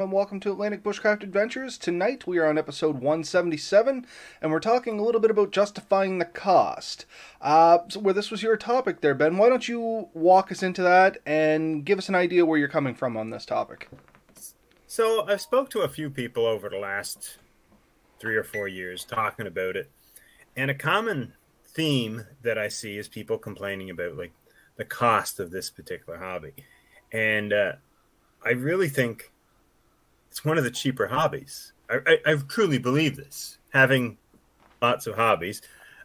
and welcome to Atlantic Bushcraft Adventures. Tonight we are on episode 177, and we're talking a little bit about justifying the cost. Uh, so where this was your topic there, Ben, why don't you walk us into that and give us an idea where you're coming from on this topic? So I've spoke to a few people over the last three or four years talking about it, and a common theme that I see is people complaining about like the cost of this particular hobby, and uh, I really think it's one of the cheaper hobbies. I, I, I truly believe this, having lots of hobbies.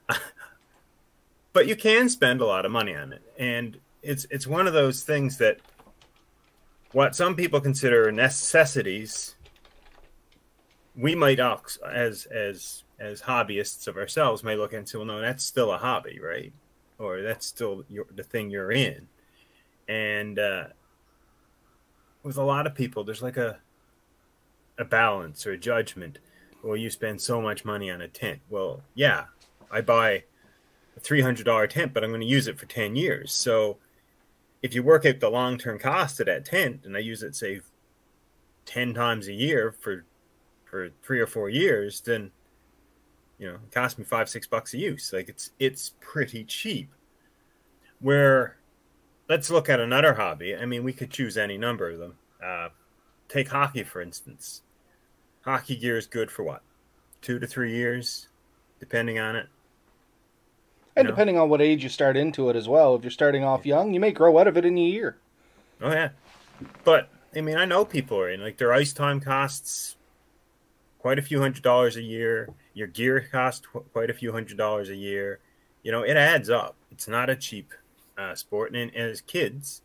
but you can spend a lot of money on it, and it's it's one of those things that what some people consider necessities, we might as as as hobbyists of ourselves may look and say, well, no, that's still a hobby, right? Or that's still your, the thing you're in. And uh, with a lot of people, there's like a a balance or a judgment. Well, you spend so much money on a tent. Well, yeah, I buy a three hundred dollar tent, but I'm going to use it for ten years. So, if you work out the long term cost of that tent, and I use it say ten times a year for for three or four years, then you know it costs me five six bucks a use. Like it's it's pretty cheap. Where let's look at another hobby. I mean, we could choose any number of them. Uh, take hockey for instance. Hockey gear is good for what? Two to three years, depending on it. And know? depending on what age you start into it as well. If you're starting off young, you may grow out of it in a year. Oh yeah. But I mean I know people are in like their ice time costs quite a few hundred dollars a year. Your gear costs quite a few hundred dollars a year. You know, it adds up. It's not a cheap uh, sport. And, and as kids,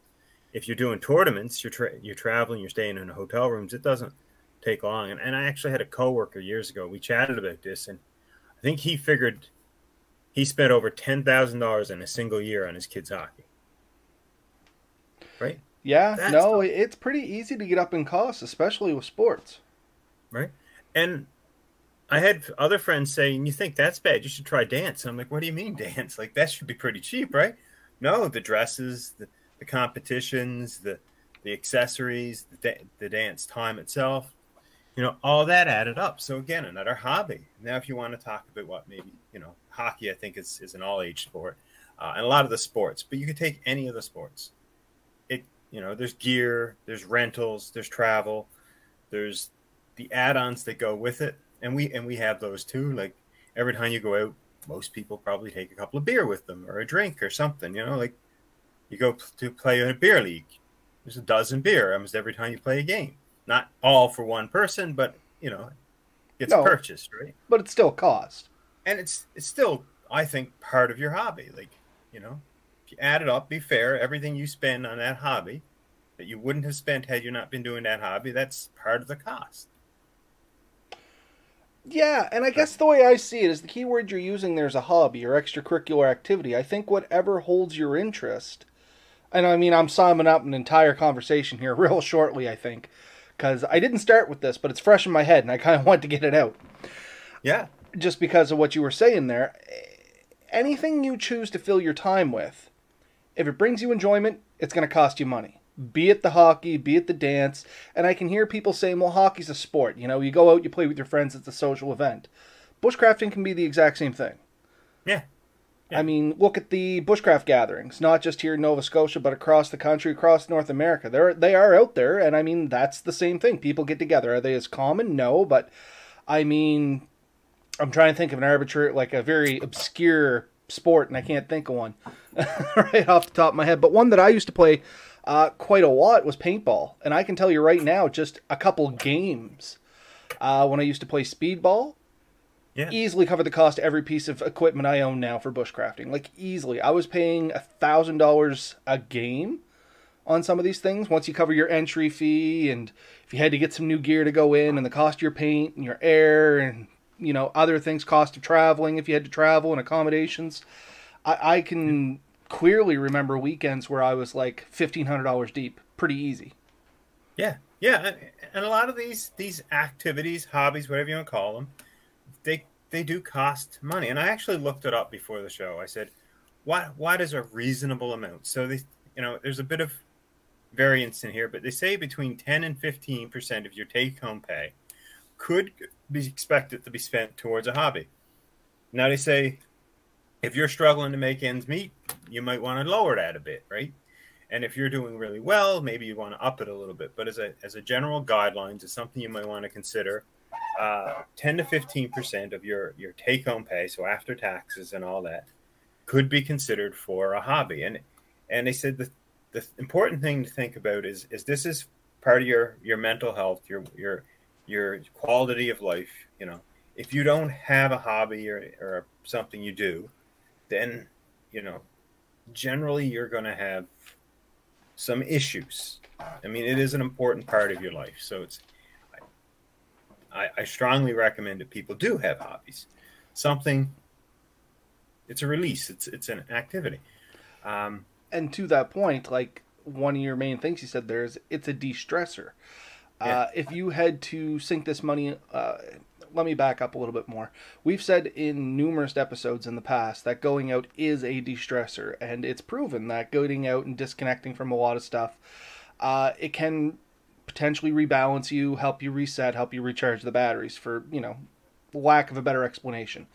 if you're doing tournaments, you're tra- you're traveling, you're staying in hotel rooms. It doesn't take long. And, and I actually had a coworker years ago. We chatted about this, and I think he figured he spent over ten thousand dollars in a single year on his kids' hockey. Right? Yeah. That's no, the... it's pretty easy to get up in costs, especially with sports. Right. And I had other friends saying, "You think that's bad? You should try dance." And I'm like, "What do you mean dance? Like that should be pretty cheap, right?" No, the dresses, the the competitions, the the accessories, the, the dance time itself, you know, all that added up. So again, another hobby. Now, if you want to talk about what maybe you know, hockey, I think is is an all age sport, uh, and a lot of the sports, but you could take any of the sports. It you know, there's gear, there's rentals, there's travel, there's the add-ons that go with it, and we and we have those too. Like every time you go out, most people probably take a couple of beer with them or a drink or something. You know, like you go to play in a beer league. There's a dozen beer almost every time you play a game. Not all for one person, but you know, it's no, purchased, right? But it's still cost. And it's it's still, I think, part of your hobby. Like, you know, if you add it up, be fair, everything you spend on that hobby that you wouldn't have spent had you not been doing that hobby, that's part of the cost. Yeah, and I guess the way I see it is the key word you're using there is a hobby or extracurricular activity. I think whatever holds your interest and I mean, I'm summing up an entire conversation here real shortly, I think, because I didn't start with this, but it's fresh in my head, and I kind of want to get it out. Yeah. Just because of what you were saying there. Anything you choose to fill your time with, if it brings you enjoyment, it's going to cost you money. Be it the hockey, be it the dance. And I can hear people saying, well, hockey's a sport. You know, you go out, you play with your friends, it's a social event. Bushcrafting can be the exact same thing. Yeah. Yeah. I mean, look at the bushcraft gatherings, not just here in Nova Scotia, but across the country, across North America. They're they are out there, and I mean that's the same thing. People get together. Are they as common? No, but I mean, I'm trying to think of an arbitrary, like a very obscure sport, and I can't think of one right off the top of my head. But one that I used to play uh, quite a lot was paintball, and I can tell you right now, just a couple games uh, when I used to play speedball yeah. easily cover the cost of every piece of equipment I own now for bushcrafting. Like easily, I was paying a thousand dollars a game on some of these things. Once you cover your entry fee, and if you had to get some new gear to go in, and the cost of your paint and your air, and you know other things, cost of traveling if you had to travel and accommodations, I, I can clearly remember weekends where I was like fifteen hundred dollars deep, pretty easy. Yeah, yeah, and a lot of these these activities, hobbies, whatever you want to call them they do cost money. And I actually looked it up before the show. I said, what what is a reasonable amount? So they you know, there's a bit of variance in here, but they say between 10 and 15% of your take home pay could be expected to be spent towards a hobby. Now, they say if you're struggling to make ends meet, you might want to lower that a bit, right? And if you're doing really well, maybe you want to up it a little bit. But as a, as a general guidelines, it's something you might want to consider. Uh, 10 to 15% of your, your take home pay, so after taxes and all that, could be considered for a hobby. And and they said the the important thing to think about is is this is part of your your mental health, your your your quality of life. You know, if you don't have a hobby or or something you do, then you know, generally you're going to have some issues. I mean, it is an important part of your life, so it's. I, I strongly recommend that people do have hobbies, something. It's a release. It's it's an activity. Um, and to that point, like one of your main things you said there is it's a de-stressor. Yeah. Uh, if you had to sink this money, uh, let me back up a little bit more. We've said in numerous episodes in the past that going out is a de-stressor, and it's proven that going out and disconnecting from a lot of stuff, uh, it can potentially rebalance you, help you reset, help you recharge the batteries. For you know, lack of a better explanation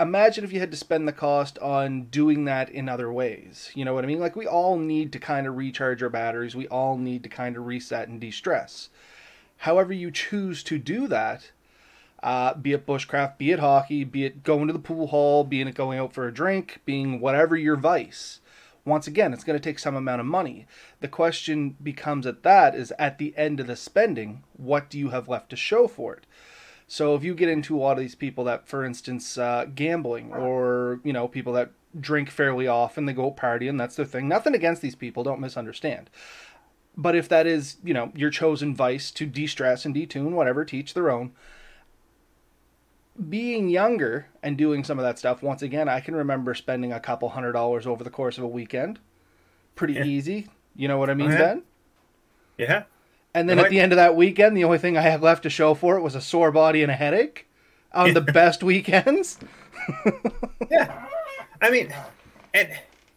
imagine if you had to spend the cost on doing that in other ways. You know what I mean? Like we all need to kind of recharge our batteries. We all need to kind of reset and de-stress. However you choose to do that, uh, be it bushcraft, be it hockey, be it going to the pool hall, be it going out for a drink, being whatever your vice. Once again, it's going to take some amount of money. The question becomes at that is at the end of the spending, what do you have left to show for it? So if you get into a lot of these people that, for instance, uh, gambling or you know people that drink fairly often, they go partying, that's their thing. Nothing against these people, don't misunderstand. But if that is you know your chosen vice to de-stress and detune, whatever, teach their own. Being younger and doing some of that stuff, once again, I can remember spending a couple hundred dollars over the course of a weekend. Pretty yeah. easy. You know what I mean, oh, Ben? Yeah. And then at the end of that weekend, the only thing I had left to show for it was a sore body and a headache on the best weekends. yeah. I mean, and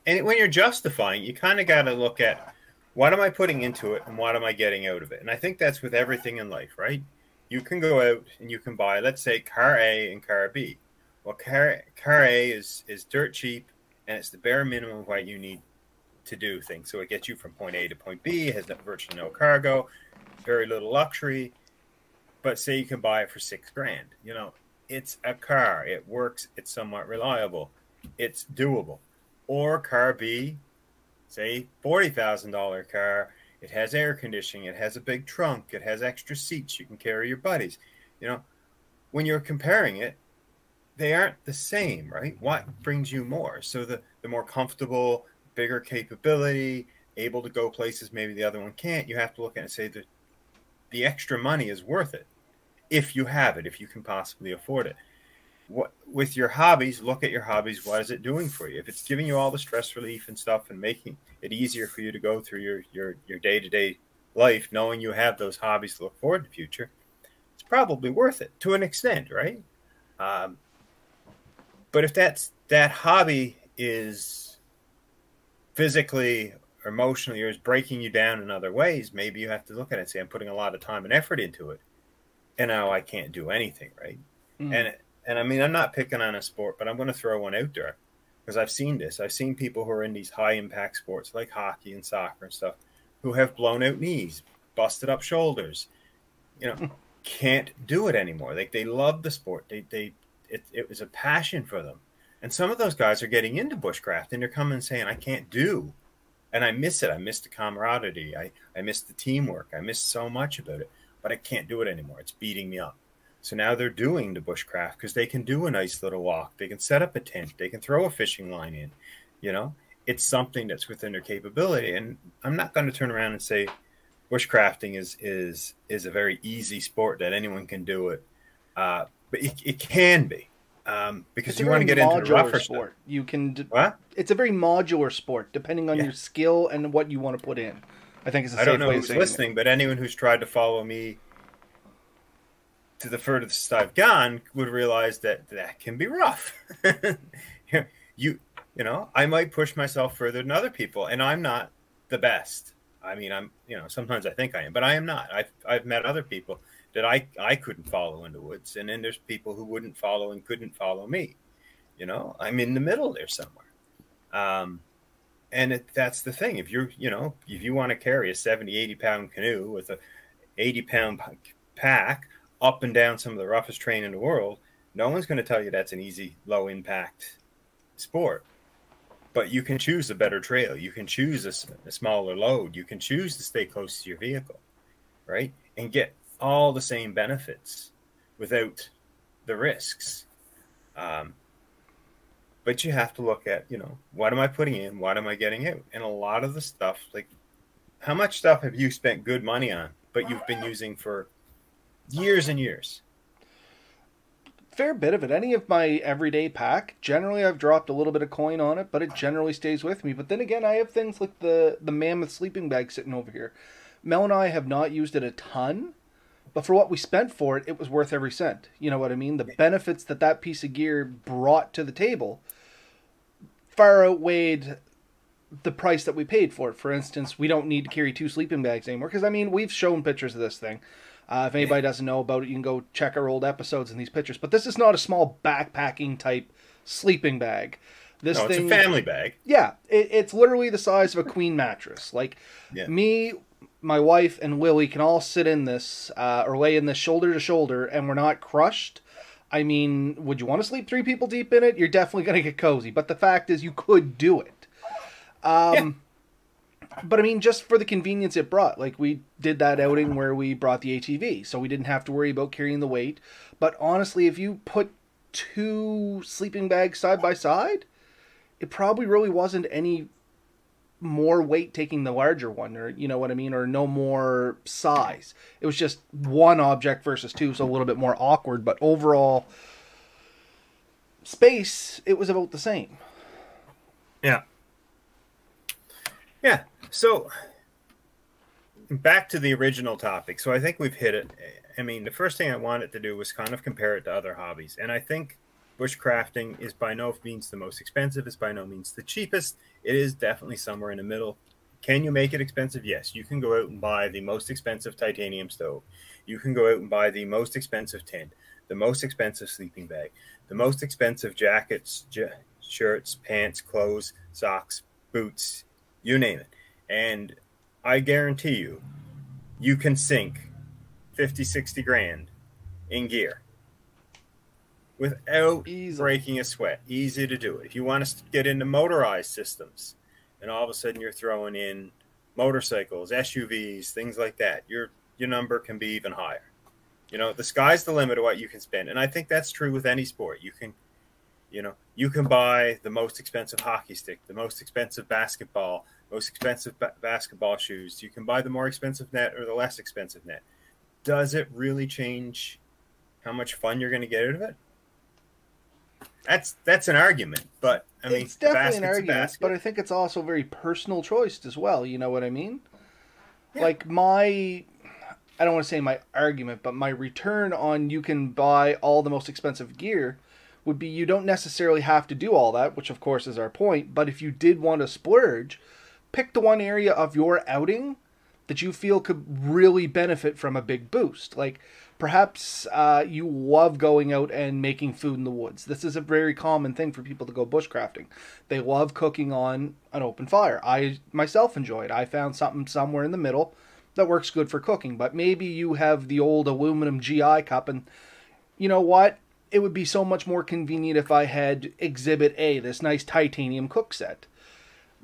and when you're justifying, you kind of got to look at what am I putting into it and what am I getting out of it. And I think that's with everything in life, right? You can go out and you can buy, let's say, car A and car B. Well, car car A is is dirt cheap and it's the bare minimum of what you need to do things. So it gets you from point A to point B. Has virtually no cargo very little luxury, but say you can buy it for six grand. You know, it's a car. It works. It's somewhat reliable. It's doable. Or car B, say forty thousand dollar car. It has air conditioning. It has a big trunk. It has extra seats. You can carry your buddies. You know, when you're comparing it, they aren't the same, right? What brings you more? So the the more comfortable, bigger capability, able to go places maybe the other one can't. You have to look at it and say that the extra money is worth it if you have it, if you can possibly afford it. What with your hobbies, look at your hobbies. What is it doing for you? If it's giving you all the stress relief and stuff and making it easier for you to go through your your your day to day life, knowing you have those hobbies to look forward to the future, it's probably worth it to an extent, right? Um, but if that's that hobby is physically emotionally or is breaking you down in other ways, maybe you have to look at it and say, I'm putting a lot of time and effort into it. And now I can't do anything, right? Mm. And and I mean I'm not picking on a sport, but I'm gonna throw one out there because I've seen this. I've seen people who are in these high impact sports like hockey and soccer and stuff who have blown out knees, busted up shoulders, you know, can't do it anymore. Like they love the sport. They they it, it was a passion for them. And some of those guys are getting into bushcraft and they're coming and saying, I can't do and I miss it. I miss the camaraderie. I, I miss the teamwork. I miss so much about it, but I can't do it anymore. It's beating me up. So now they're doing the bushcraft because they can do a nice little walk. They can set up a tent. They can throw a fishing line in. You know, it's something that's within their capability. And I'm not going to turn around and say bushcrafting is is is a very easy sport that anyone can do it, uh, but it, it can be um, because you want to get into the rougher sport. Stuff. You can. D- what? It's a very modular sport, depending on yeah. your skill and what you want to put in. I think it's. A I don't know who's listening, it. but anyone who's tried to follow me to the furthest I've gone would realize that that can be rough. you, you know, I might push myself further than other people, and I'm not the best. I mean, I'm you know sometimes I think I am, but I am not. I've I've met other people that I I couldn't follow in the woods, and then there's people who wouldn't follow and couldn't follow me. You know, I'm in the middle there somewhere. Um, and it, that's the thing. If you're you know if you want to carry a 70, 80 pound canoe with a 80 pound pack up and down some of the roughest terrain in the world, no one's going to tell you that's an easy, low impact sport. But you can choose a better trail. You can choose a, a, smaller load. You can choose to stay close to your vehicle, right? And get all the same benefits without the risks. Um, but you have to look at, you know, what am I putting in? What am I getting out? And a lot of the stuff, like, how much stuff have you spent good money on, but you've been using for years and years? fair bit of it. Any of my everyday pack, generally I've dropped a little bit of coin on it, but it generally stays with me. But then again, I have things like the the mammoth sleeping bag sitting over here. Mel and I have not used it a ton, but for what we spent for it, it was worth every cent. You know what I mean? The benefits that that piece of gear brought to the table far outweighed the price that we paid for it. For instance, we don't need to carry two sleeping bags anymore because I mean, we've shown pictures of this thing. Uh, if anybody doesn't know about it, you can go check our old episodes and these pictures. But this is not a small backpacking type sleeping bag. This no, thing, it's a family bag. Yeah, it, it's literally the size of a queen mattress. Like yeah. me, my wife, and Willie can all sit in this uh, or lay in this shoulder to shoulder, and we're not crushed. I mean, would you want to sleep three people deep in it? You're definitely going to get cozy. But the fact is, you could do it. Um, yeah but I mean, just for the convenience it brought, like we did that outing where we brought the ATV, so we didn't have to worry about carrying the weight. But honestly, if you put two sleeping bags side by side, it probably really wasn't any more weight taking the larger one, or you know what I mean, or no more size. It was just one object versus two, so a little bit more awkward. But overall, space, it was about the same. Yeah. Yeah, so back to the original topic. So I think we've hit it. I mean, the first thing I wanted to do was kind of compare it to other hobbies. And I think bushcrafting is by no means the most expensive, it's by no means the cheapest. It is definitely somewhere in the middle. Can you make it expensive? Yes. You can go out and buy the most expensive titanium stove. You can go out and buy the most expensive tent, the most expensive sleeping bag, the most expensive jackets, j- shirts, pants, clothes, socks, boots, you name it and I guarantee you, you can sink 50, 60 grand in gear without Easy. breaking a sweat. Easy to do it. If you want to get into motorized systems and all of a sudden you're throwing in motorcycles, SUVs, things like that, your your number can be even higher. You know, the sky's the limit of what you can spend. And I think that's true with any sport. You can you know, you can buy the most expensive hockey stick, the most expensive basketball, most expensive ba- basketball shoes. You can buy the more expensive net or the less expensive net. Does it really change how much fun you're going to get out of it? That's that's an argument, but I mean, it's definitely an argument. But I think it's also very personal choice as well. You know what I mean? Yeah. Like my, I don't want to say my argument, but my return on you can buy all the most expensive gear would be you don't necessarily have to do all that, which of course is our point. But if you did want to splurge, pick the one area of your outing that you feel could really benefit from a big boost. Like perhaps uh, you love going out and making food in the woods. This is a very common thing for people to go bushcrafting. They love cooking on an open fire. I myself enjoy it. I found something somewhere in the middle that works good for cooking. But maybe you have the old aluminum GI cup, and you know what? It would be so much more convenient if I had Exhibit A, this nice titanium cook set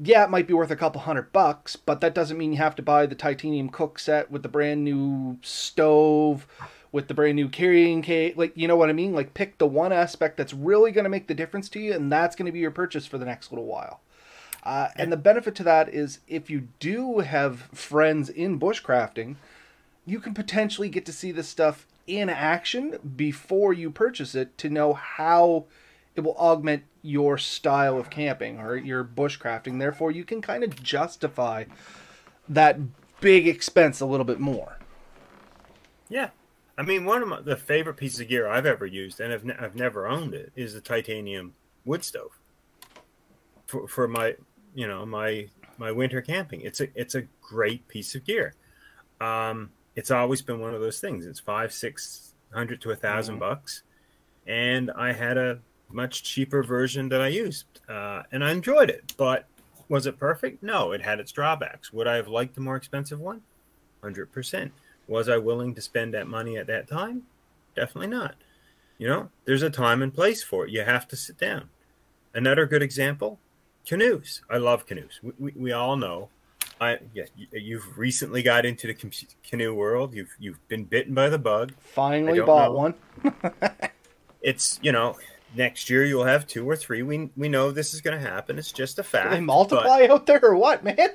yeah, it might be worth a couple hundred bucks, but that doesn't mean you have to buy the titanium cook set with the brand new stove, with the brand new carrying case. Like, you know what I mean? Like, pick the one aspect that's really going to make the difference to you, and that's going to be your purchase for the next little while. Uh, and the benefit to that is if you do have friends in bushcrafting, you can potentially get to see this stuff in action before you purchase it to know how it will augment your style of camping or your bushcrafting. Therefore, you can kind of justify that big expense a little bit more. Yeah. I mean, one of my, the favorite pieces of gear I've ever used, and I've, ne- I've never owned it, is the titanium wood stove. For, for my, you know, my my winter camping. It's a it's a great piece of gear. Um, it's always been one of those things. It's five, six hundred to a 1000 mm-hmm. bucks, and I had a much cheaper version that I used, uh, and I enjoyed it. But was it perfect? No, it had its drawbacks. Would I have liked the more expensive one? Hundred percent. Was I willing to spend that money at that time? Definitely not. You know, there's a time and place for it. You have to sit down. Another good example canoes. I love canoes. We, we, we all know. I yeah, you've recently got into the canoe world. You've you've been bitten by the bug. Finally bought know. one. it's you know next year you'll have two or three. We we know this is going to happen. It's just a fact. Do they multiply but... out there or what, man?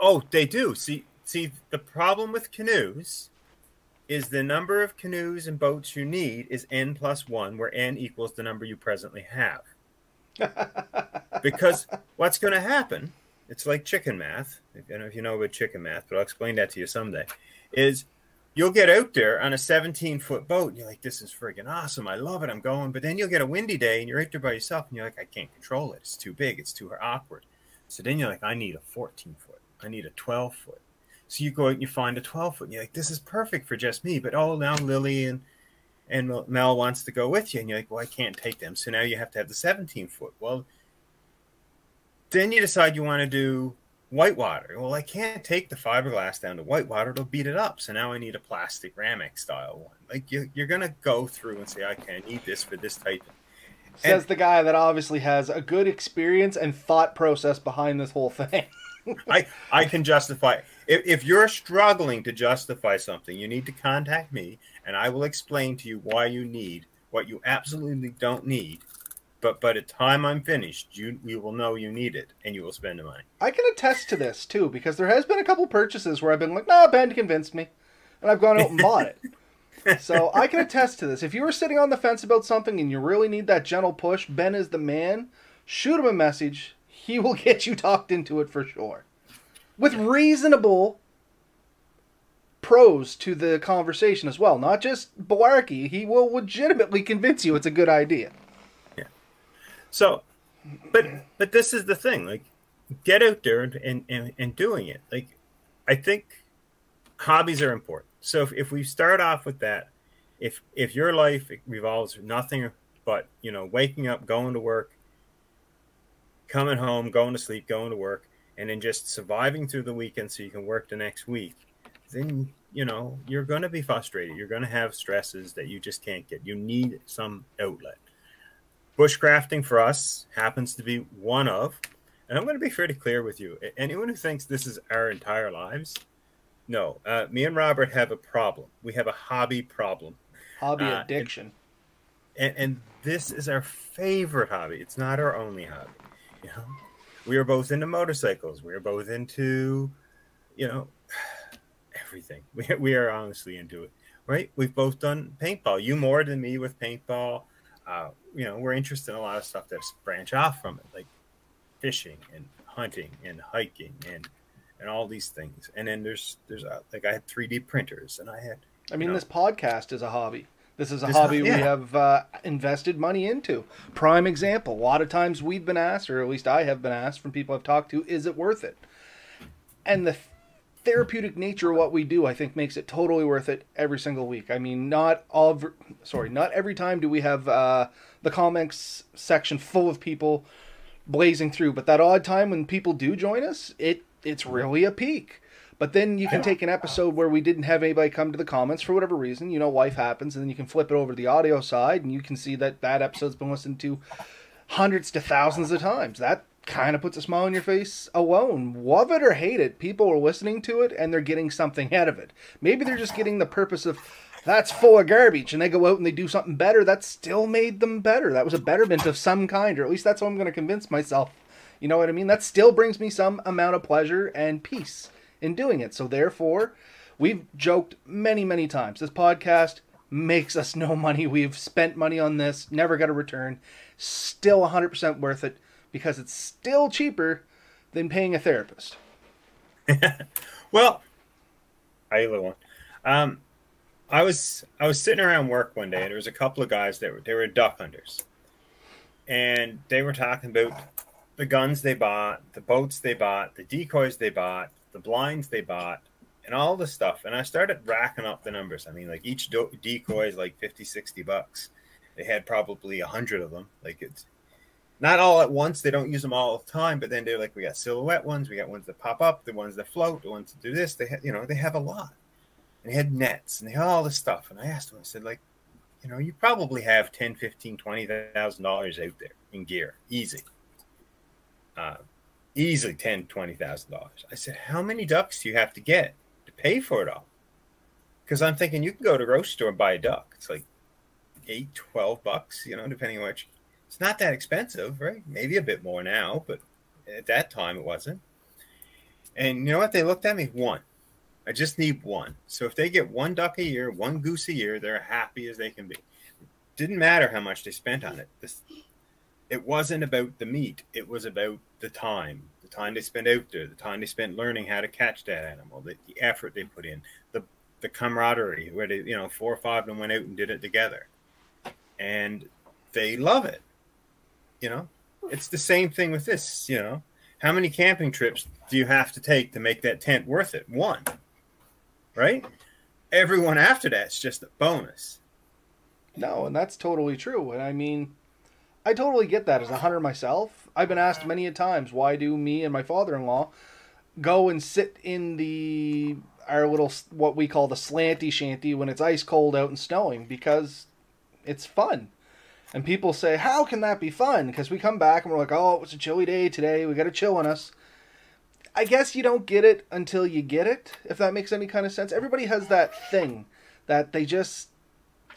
Oh, they do. See see the problem with canoes is the number of canoes and boats you need is n plus one, where n equals the number you presently have. because what's going to happen, it's like chicken math. I don't know if you know about chicken math, but I'll explain that to you someday. Is you'll get out there on a 17 foot boat and you're like, this is friggin' awesome. I love it. I'm going. But then you'll get a windy day and you're out there by yourself and you're like, I can't control it. It's too big. It's too awkward. So then you're like, I need a 14 foot. I need a 12 foot. So you go out and you find a 12 foot and you're like, this is perfect for just me. But oh, now Lily and and Mel wants to go with you, and you're like, well, I can't take them. So now you have to have the 17 foot. Well, then you decide you want to do whitewater. Well, I can't take the fiberglass down to whitewater; it'll beat it up. So now I need a plastic Ram-X style one. Like you, are gonna go through and say, okay, I need this for this type. Says and, the guy that obviously has a good experience and thought process behind this whole thing. I I can justify. If, if you're struggling to justify something, you need to contact me, and I will explain to you why you need what you absolutely don't need. But by the time I'm finished, you you will know you need it, and you will spend the money. I can attest to this too, because there has been a couple purchases where I've been like, "Nah, Ben convinced me," and I've gone out and bought it. So I can attest to this. If you were sitting on the fence about something and you really need that gentle push, Ben is the man. Shoot him a message. He will get you talked into it for sure with reasonable pros to the conversation as well. Not just Bawarki. He will legitimately convince you it's a good idea. So, but but this is the thing. Like, get out there and and, and doing it. Like, I think hobbies are important. So if, if we start off with that, if if your life revolves nothing but you know waking up, going to work, coming home, going to sleep, going to work, and then just surviving through the weekend so you can work the next week, then you know you're going to be frustrated. You're going to have stresses that you just can't get. You need some outlet. Bushcrafting for us happens to be one of, and I'm going to be fairly clear with you. Anyone who thinks this is our entire lives, no. Uh, me and Robert have a problem. We have a hobby problem. Hobby uh, addiction. And, and, and this is our favorite hobby. It's not our only hobby. You know, we are both into motorcycles. We are both into, you know, everything. We, we are honestly into it, right? We've both done paintball. You more than me with paintball. Uh, you know, we're interested in a lot of stuff that's branch off from it, like fishing and hunting and hiking and and all these things. And then there's there's a, like I had 3D printers and I had. I mean, know, this podcast is a hobby. This is a hobby yeah. we have uh, invested money into. Prime example. A lot of times we've been asked, or at least I have been asked from people I've talked to, is it worth it? And the therapeutic nature of what we do, I think, makes it totally worth it every single week. I mean, not all, sorry, not every time do we have uh, the comments section full of people blazing through, but that odd time when people do join us, it it's really a peak. But then you can take an episode where we didn't have anybody come to the comments for whatever reason. You know, life happens, and then you can flip it over to the audio side, and you can see that that episode's been listened to hundreds to thousands of times. That kind of puts a smile on your face alone. Love it or hate it, people are listening to it, and they're getting something out of it. Maybe they're just getting the purpose of that's full of garbage, and they go out and they do something better. That still made them better. That was a betterment of some kind, or at least that's what I'm going to convince myself. You know what I mean? That still brings me some amount of pleasure and peace in doing it. So therefore, we've joked many, many times. This podcast makes us no money. We've spent money on this, never got a return. Still 100% worth it because it's still cheaper than paying a therapist. well, I little one. Um, I was I was sitting around work one day, and there was a couple of guys that were they were duck hunters, and they were talking about the guns they bought, the boats they bought, the decoys they bought, the blinds they bought, and all the stuff. And I started racking up the numbers. I mean, like each do- decoy is like 50, 60 bucks. They had probably a hundred of them. Like it's not all at once. They don't use them all the time, but then they're like, we got silhouette ones, we got ones that pop up, the ones that float, the ones that do this. They have, you know, they have a lot. And they had nets and they had all this stuff. And I asked them, I said, like, you know, you probably have 10, 15, 20,000 dollars out there in gear, easy. Uh, easily 10, 20,000 dollars. I said, how many ducks do you have to get to pay for it all? Because I'm thinking you can go to a grocery store and buy a duck. It's like eight, 12 bucks, you know, depending on which it's not that expensive, right? Maybe a bit more now, but at that time it wasn't. And you know what? They looked at me one. I just need one. So if they get one duck a year, one goose a year, they're happy as they can be. Didn't matter how much they spent on it. This, it wasn't about the meat. It was about the time, the time they spent out there, the time they spent learning how to catch that animal, the, the effort they put in, the the camaraderie where they, you know, four or five of them went out and did it together, and they love it. You know, it's the same thing with this. You know, how many camping trips do you have to take to make that tent worth it? One, right? Everyone after that's just a bonus. No, and that's totally true. And I mean, I totally get that as a hunter myself. I've been asked many a times why do me and my father-in-law go and sit in the our little what we call the slanty shanty when it's ice cold out and snowing because it's fun. And people say, "How can that be fun?" Because we come back and we're like, "Oh, it was a chilly day today. We got a chill on us." I guess you don't get it until you get it, if that makes any kind of sense. Everybody has that thing that they just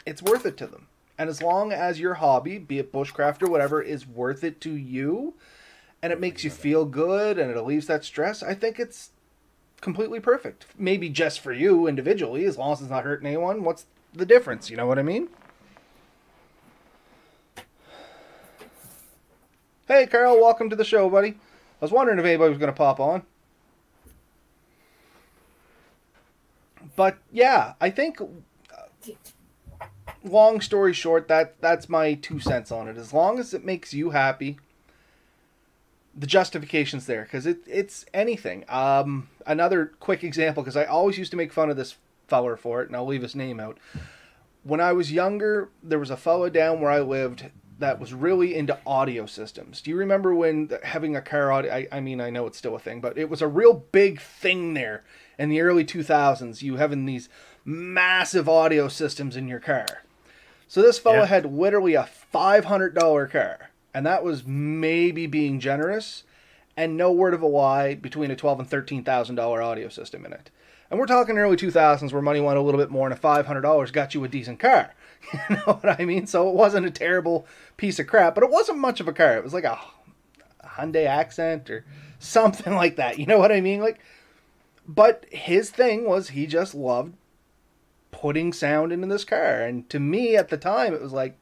it's worth it to them. And as long as your hobby, be it bushcraft or whatever, is worth it to you and it makes you feel good and it relieves that stress, I think it's completely perfect. Maybe just for you individually, as long as it's not hurting anyone. What's the difference? You know what I mean? Hey, Carl, welcome to the show, buddy. I was wondering if anybody was going to pop on. But yeah, I think long story short, that that's my two cents on it. As long as it makes you happy, the justification's there because it it's anything. Um, another quick example because I always used to make fun of this feller for it, and I'll leave his name out. When I was younger, there was a fella down where I lived that was really into audio systems. Do you remember when having a car audio? I, I mean, I know it's still a thing, but it was a real big thing there in the early 2000s. You having these massive audio systems in your car. So this fella yeah. had literally a $500 car, and that was maybe being generous, and no word of a lie between a twelve and thirteen thousand dollar audio system in it. And we're talking early 2000s where money went a little bit more, and a $500 got you a decent car. You know what I mean? So it wasn't a terrible piece of crap, but it wasn't much of a car. It was like a Hyundai Accent or something like that. You know what I mean? Like, but his thing was he just loved putting sound into this car. And to me at the time, it was like,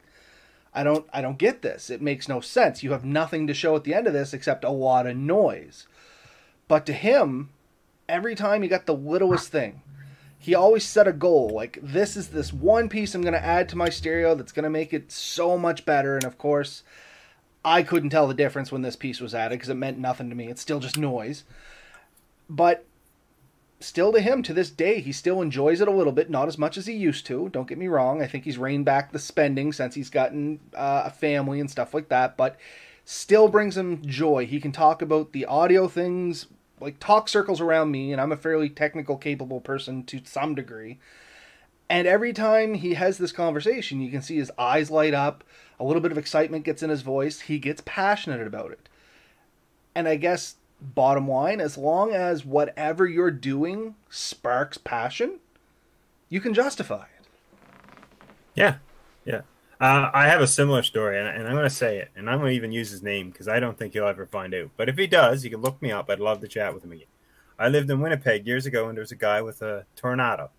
I don't, I don't get this. It makes no sense. You have nothing to show at the end of this except a lot of noise. But to him, every time he got the littlest thing, he always set a goal. Like this is this one piece I'm going to add to my stereo that's going to make it so much better. And of course, I couldn't tell the difference when this piece was added because it meant nothing to me. It's still just noise. But still to him to this day he still enjoys it a little bit not as much as he used to don't get me wrong i think he's reined back the spending since he's gotten uh, a family and stuff like that but still brings him joy he can talk about the audio things like talk circles around me and i'm a fairly technical capable person to some degree and every time he has this conversation you can see his eyes light up a little bit of excitement gets in his voice he gets passionate about it and i guess bottom line, as long as whatever you're doing sparks passion, you can justify it. Yeah, yeah. Uh, I have a similar story, and, and I'm going to say it, and I'm going to even use his name because I don't think he'll ever find out. But if he does, you can look me up. I'd love to chat with him again. I lived in Winnipeg years ago, and there was a guy with a tornado,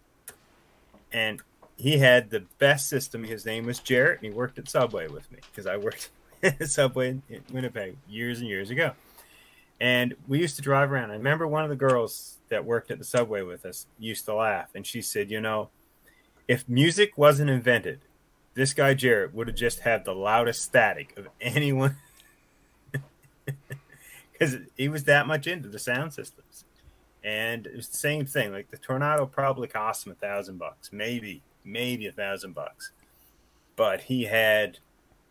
and he had the best system. His name was Jarrett, and he worked at Subway with me because I worked at Subway in Winnipeg years and years ago. And we used to drive around. I remember one of the girls that worked at the subway with us used to laugh, and she said, "You know, if music wasn't invented, this guy Jarrett would have just had the loudest static of anyone." because he was that much into the sound systems. And it was the same thing. Like the Tornado probably cost him a thousand bucks, maybe, maybe a thousand bucks. But he had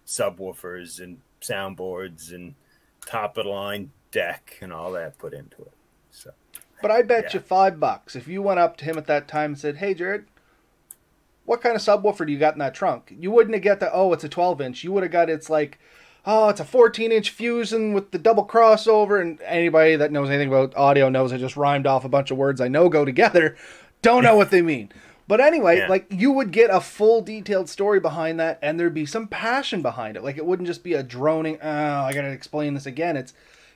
subwoofers and soundboards and top of the line deck and all that put into it. So, but I bet yeah. you five bucks if you went up to him at that time and said, "Hey, Jared, what kind of subwoofer do you got in that trunk?" You wouldn't have got the oh, it's a 12 inch. You would have got it's like oh, it's a 14 inch fusion with the double crossover. And anybody that knows anything about audio knows I just rhymed off a bunch of words I know go together. Don't know what they mean. But anyway, Yeah. like you would get a full detailed story behind that, and there'd be some passion behind it. Like it wouldn't just be a droning, oh, I gotta explain this again. It's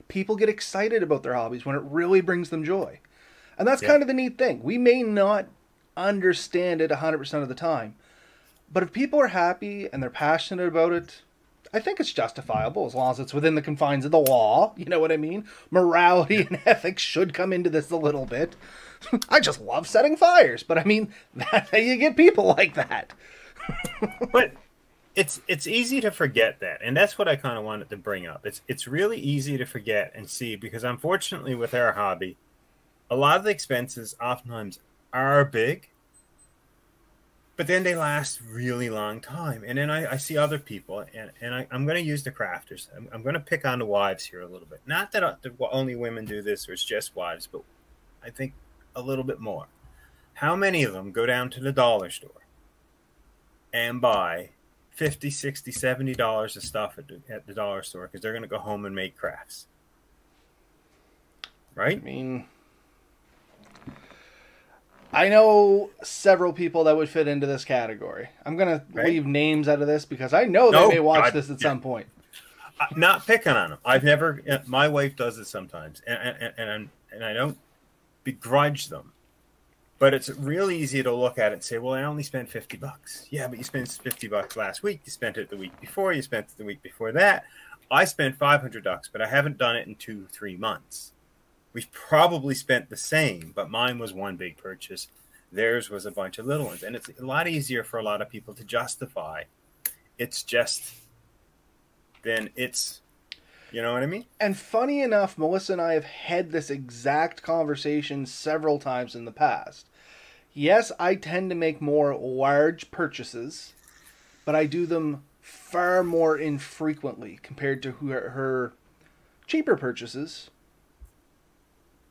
people get excited about their hobbies when it really brings them joy. And that's Yeah. kind of the neat thing. We may not understand it 100% of the time, but if people are happy and they're passionate about it, I think it's justifiable as long as it's within the confines of the law. You know what I mean? Morality and ethics should come into this a little bit. I just love setting fires, but I mean, that's how you get people like that. but it's it's easy to forget that and that's what i kind of wanted to bring up it's it's really easy to forget and see because unfortunately with our hobby a lot of the expenses oftentimes are big but then they last really long time. And then i, I see other people and, and I, i'm going to use the crafters. I'm, I'm going to pick on the wives here a little bit. Not that uh, only women do this or it's just wives but i think a little bit more. How many of them go down to the dollar store and buy 50 60 70 dollars of stuff at the, at the dollar store? Because they're going to go home and make crafts. Right? I mean, I know several people that would fit into this category. I'm going to Right. leave names out of this because I know they No, may watch God, this at yeah. some point. I- not picking on them i've never uh, my wife does it sometimes and and and, I'm, and i don't begrudge them but it's real easy to look at it and say well i only spent 50 bucks yeah but you spent 50 bucks last week you spent it the week before you spent it the week before that i spent 500 bucks but i haven't done it in two three months we've probably spent the same but mine was one big purchase. Theirs was a bunch of little ones. And it's a lot easier for a lot of people to justify. It's just then it's you know what i mean? And funny enough, Melissa and I have had this exact conversation several times in the past. Yes, I tend to make more large purchases, but I do them far more infrequently compared to her, her cheaper purchases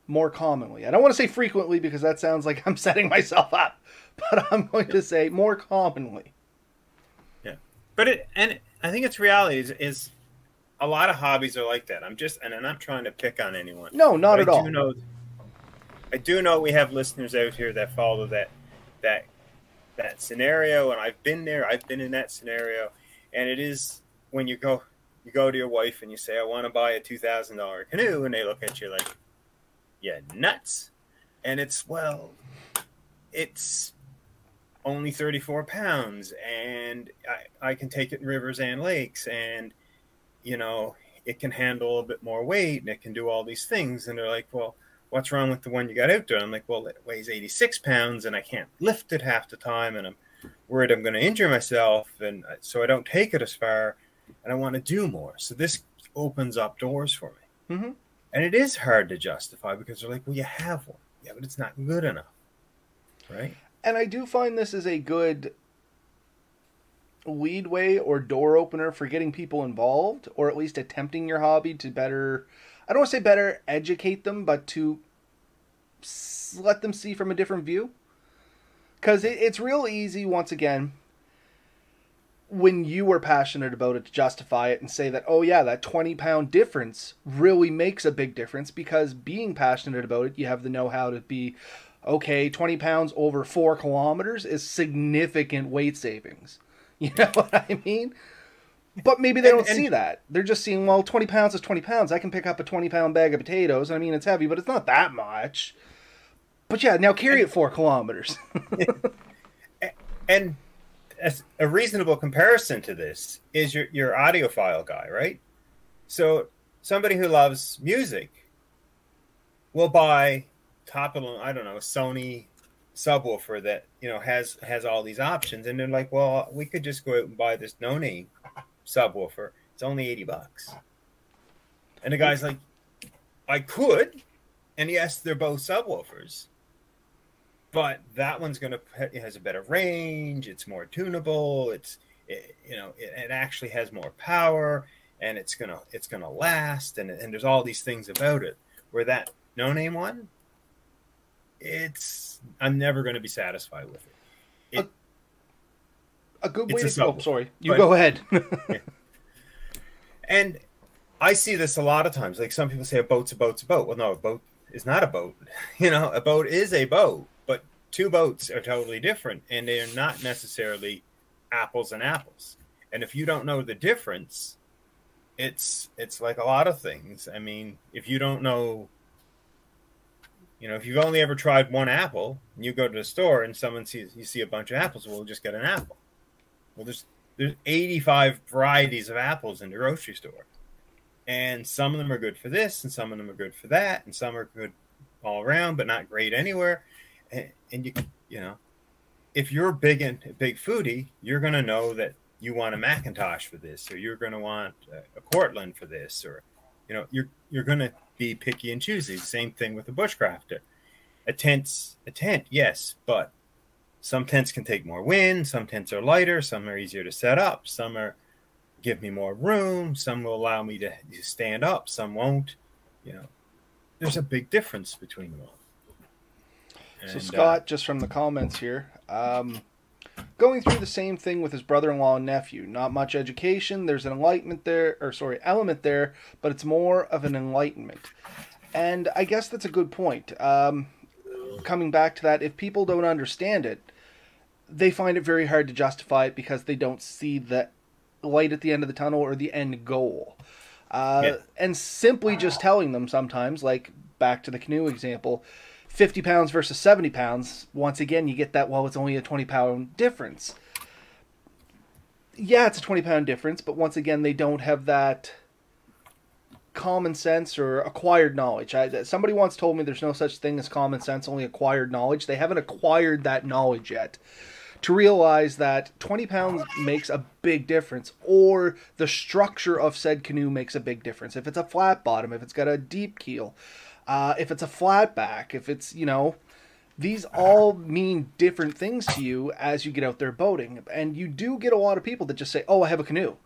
more commonly. I don't want to say frequently because that sounds like I'm setting myself up, but I'm going to say more commonly. Yeah, but it and i think it's reality is, is a lot of hobbies are like that i'm just and i'm not trying to pick on anyone No, not at I all. do know, I do know we have listeners out here that follow that that that scenario, and I've been there. I've been in that scenario, and it is when you go you go to your wife and you say, "I want to buy a two thousand dollar canoe," and they look at you like, "Yeah, nuts," and it's well, it's only 34 pounds and I, I can take it in rivers and lakes and you know it can handle a bit more weight and it can do all these things. And they're like, well, what's wrong with the one you got out there? I'm like, well, it weighs 86 pounds and I can't lift it half the time. And I'm worried I'm going to injure myself. And so I don't take it as far and I want to do more. So this opens up doors for me. Mhm. And it is hard to justify because they're like, well, you have one. Yeah, but it's not good enough. Right? And I do find this is a good leadway or door opener for getting people involved, or at least attempting your hobby to better, I don't want to say better educate them, but to let them see from a different view. Because it's real easy, once again, when you are passionate about it, to justify it and say that, oh, yeah, that 20 pound difference really makes a big difference because being passionate about it, you have the know how to be okay, 20 pounds over four kilometers is significant weight savings. You know what I mean? But maybe they And- don't and- see that. They're just seeing, well, 20 pounds is 20 pounds. I can pick up a 20 pound bag of potatoes. I mean, it's heavy, but it's not that much. But yeah, now carry it four kilometers. And as a reasonable comparison to this is your, your audiophile guy, right? So somebody who loves music will buy top of I don't know, Sony subwoofer that, you know, has has all these options and they're like, well, we could just go out and buy this no name subwoofer. It's only 80 bucks. And the guy's like, I could, and yes, they're both subwoofers, but that one's going to it has a better range. It's more tunable. It's it, you know it, it, actually has more power, and it's gonna it's gonna last, and and there's all these things about it. Where that no name one, it's I'm never going to be satisfied with it. it a, a good way to go. Oh, sorry, you but, go ahead. yeah. And I see this a lot of times. Like some people say, a boat's a boat's a boat. Well, no, a boat is not a boat. You know, a boat is a boat, two boats are totally different, and they are not necessarily apples and apples. And if you don't know the difference, it's it's like a lot of things. I mean, if you don't know, you know, if you've only ever tried one apple, and you go to the store and someone sees you see a bunch of apples, we'll just get an apple. Well, there's there's 85 varieties of apples in the grocery store and some of them are good for this and some of them are good for that and some are good all around but not great anywhere and, and you you know if you're big and big foodie you're going to know that you want a McIntosh for this or you're going to want a, a Cortland for this or you know you're you're going to be picky and choosy same thing with a bushcrafter a tent's a tent yes but some tents can take more wind some tents are lighter some are easier to set up some are give me more room. Some will allow me to stand up. Some won't. You know, there's a big difference between them all. And, so Scott, uh, just from the comments here, um, going through the same thing with his brother-in-law and nephew. Not much education. There's an enlightenment there, or sorry, element there, but it's more of an enlightenment. And I guess that's a good point. Um, coming back to that, if people don't understand it, they find it very hard to justify it because they don't see the light at the end of the tunnel or the end goal. Uh, yeah. And simply just telling them sometimes, like back to the canoe example, 50 pounds versus 70 pounds, once again, you get that, well, it's only a 20 pound difference. Yeah, it's a 20 pound difference, but once again, they don't have that common sense or acquired knowledge. I, somebody once told me there's no such thing as common sense, only acquired knowledge. They haven't acquired that knowledge yet to realize that 20 pounds makes a big difference, or the structure of said canoe makes a big difference. If it's a flat bottom, if it's got a deep keel, uh, if it's a flat back, if it's, you know, these all mean different things to you as you get out there boating. And you do get a lot of people that just say, Oh, I have a canoe.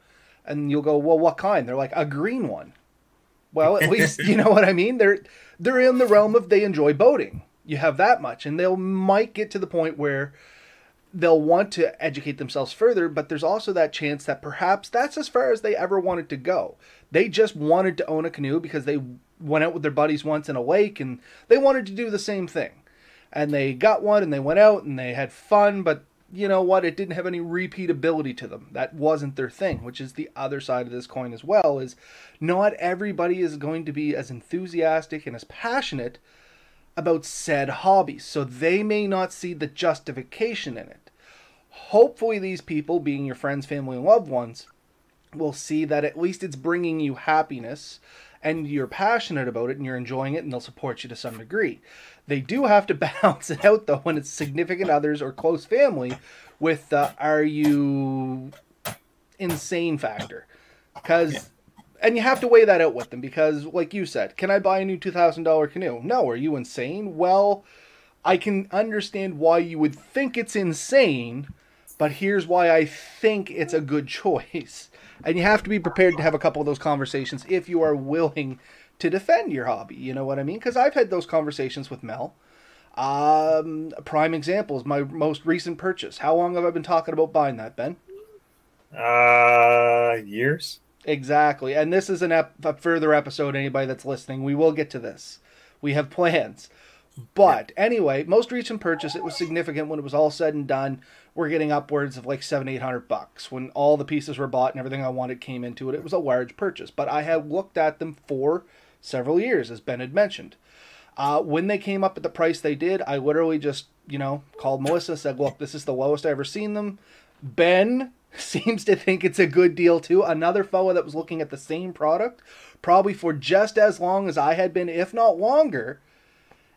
And you'll go, Well, what kind? They're like, A green one. Well, at least you know what I mean? They're they're in the realm of they enjoy boating. You have that much. And they'll might get to the point where they'll want to educate themselves further, but there's also that chance that perhaps that's as far as they ever wanted to go. They just wanted to own a canoe because they went out with their buddies once in a lake and they wanted to do the same thing. And they got one and they went out and they had fun, but you know what? It didn't have any repeatability to them. That wasn't their thing, which is the other side of this coin as well is not everybody is going to be as enthusiastic and as passionate about said hobbies, so they may not see the justification in it. Hopefully, these people, being your friends, family, and loved ones, will see that at least it's bringing you happiness and you're passionate about it and you're enjoying it and they'll support you to some degree. They do have to balance it out though when it's significant others or close family with the are you insane factor. Because yeah and you have to weigh that out with them because, like you said, can I buy a new two thousand dollar canoe? No. Are you insane? Well, I can understand why you would think it's insane, but here's why I think it's a good choice. And you have to be prepared to have a couple of those conversations if you are willing to defend your hobby. You know what I mean? Because I've had those conversations with Mel. Um, prime example is my most recent purchase. How long have I been talking about buying that, Ben? Uh, years. Exactly. And this is an ep- a further episode. Anybody that's listening, we will get to this. We have plans. But anyway, most recent purchase, it was significant when it was all said and done. We're getting upwards of like seven, eight hundred bucks. When all the pieces were bought and everything I wanted came into it, it was a large purchase. But I had looked at them for several years, as Ben had mentioned. Uh, when they came up at the price they did, I literally just, you know, called Melissa, said, Look, this is the lowest I ever seen them. Ben seems to think it's a good deal too. Another fellow that was looking at the same product, probably for just as long as I had been, if not longer,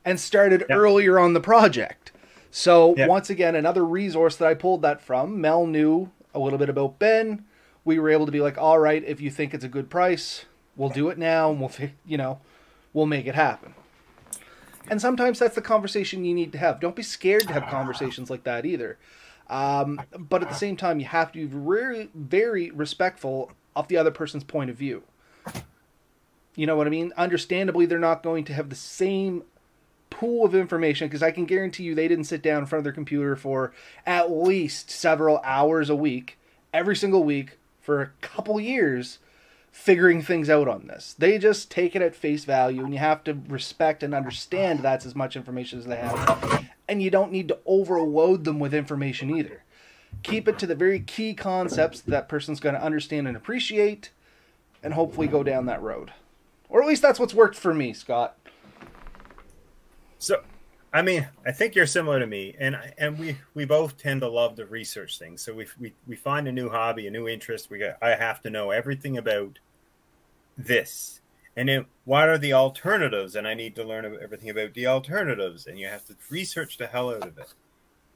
and started yep. earlier on the project. So yep. once again, another resource that I pulled that from. Mel knew a little bit about Ben. We were able to be like, all right, if you think it's a good price, we'll do it now, and we'll, you know, we'll make it happen. And sometimes that's the conversation you need to have. Don't be scared to have conversations like that either. Um, but at the same time, you have to be very, very respectful of the other person's point of view. You know what I mean? Understandably, they're not going to have the same pool of information because I can guarantee you they didn't sit down in front of their computer for at least several hours a week, every single week, for a couple years figuring things out on this. They just take it at face value, and you have to respect and understand that's as much information as they have. And you don't need to overload them with information either. Keep it to the very key concepts that, that person's going to understand and appreciate, and hopefully go down that road. Or at least that's what's worked for me, Scott. So, I mean, I think you're similar to me, and and we we both tend to love to research things. So we we we find a new hobby, a new interest. We got I have to know everything about this, and then what are the alternatives? And I need to learn everything about the alternatives, and you have to research the hell out of it.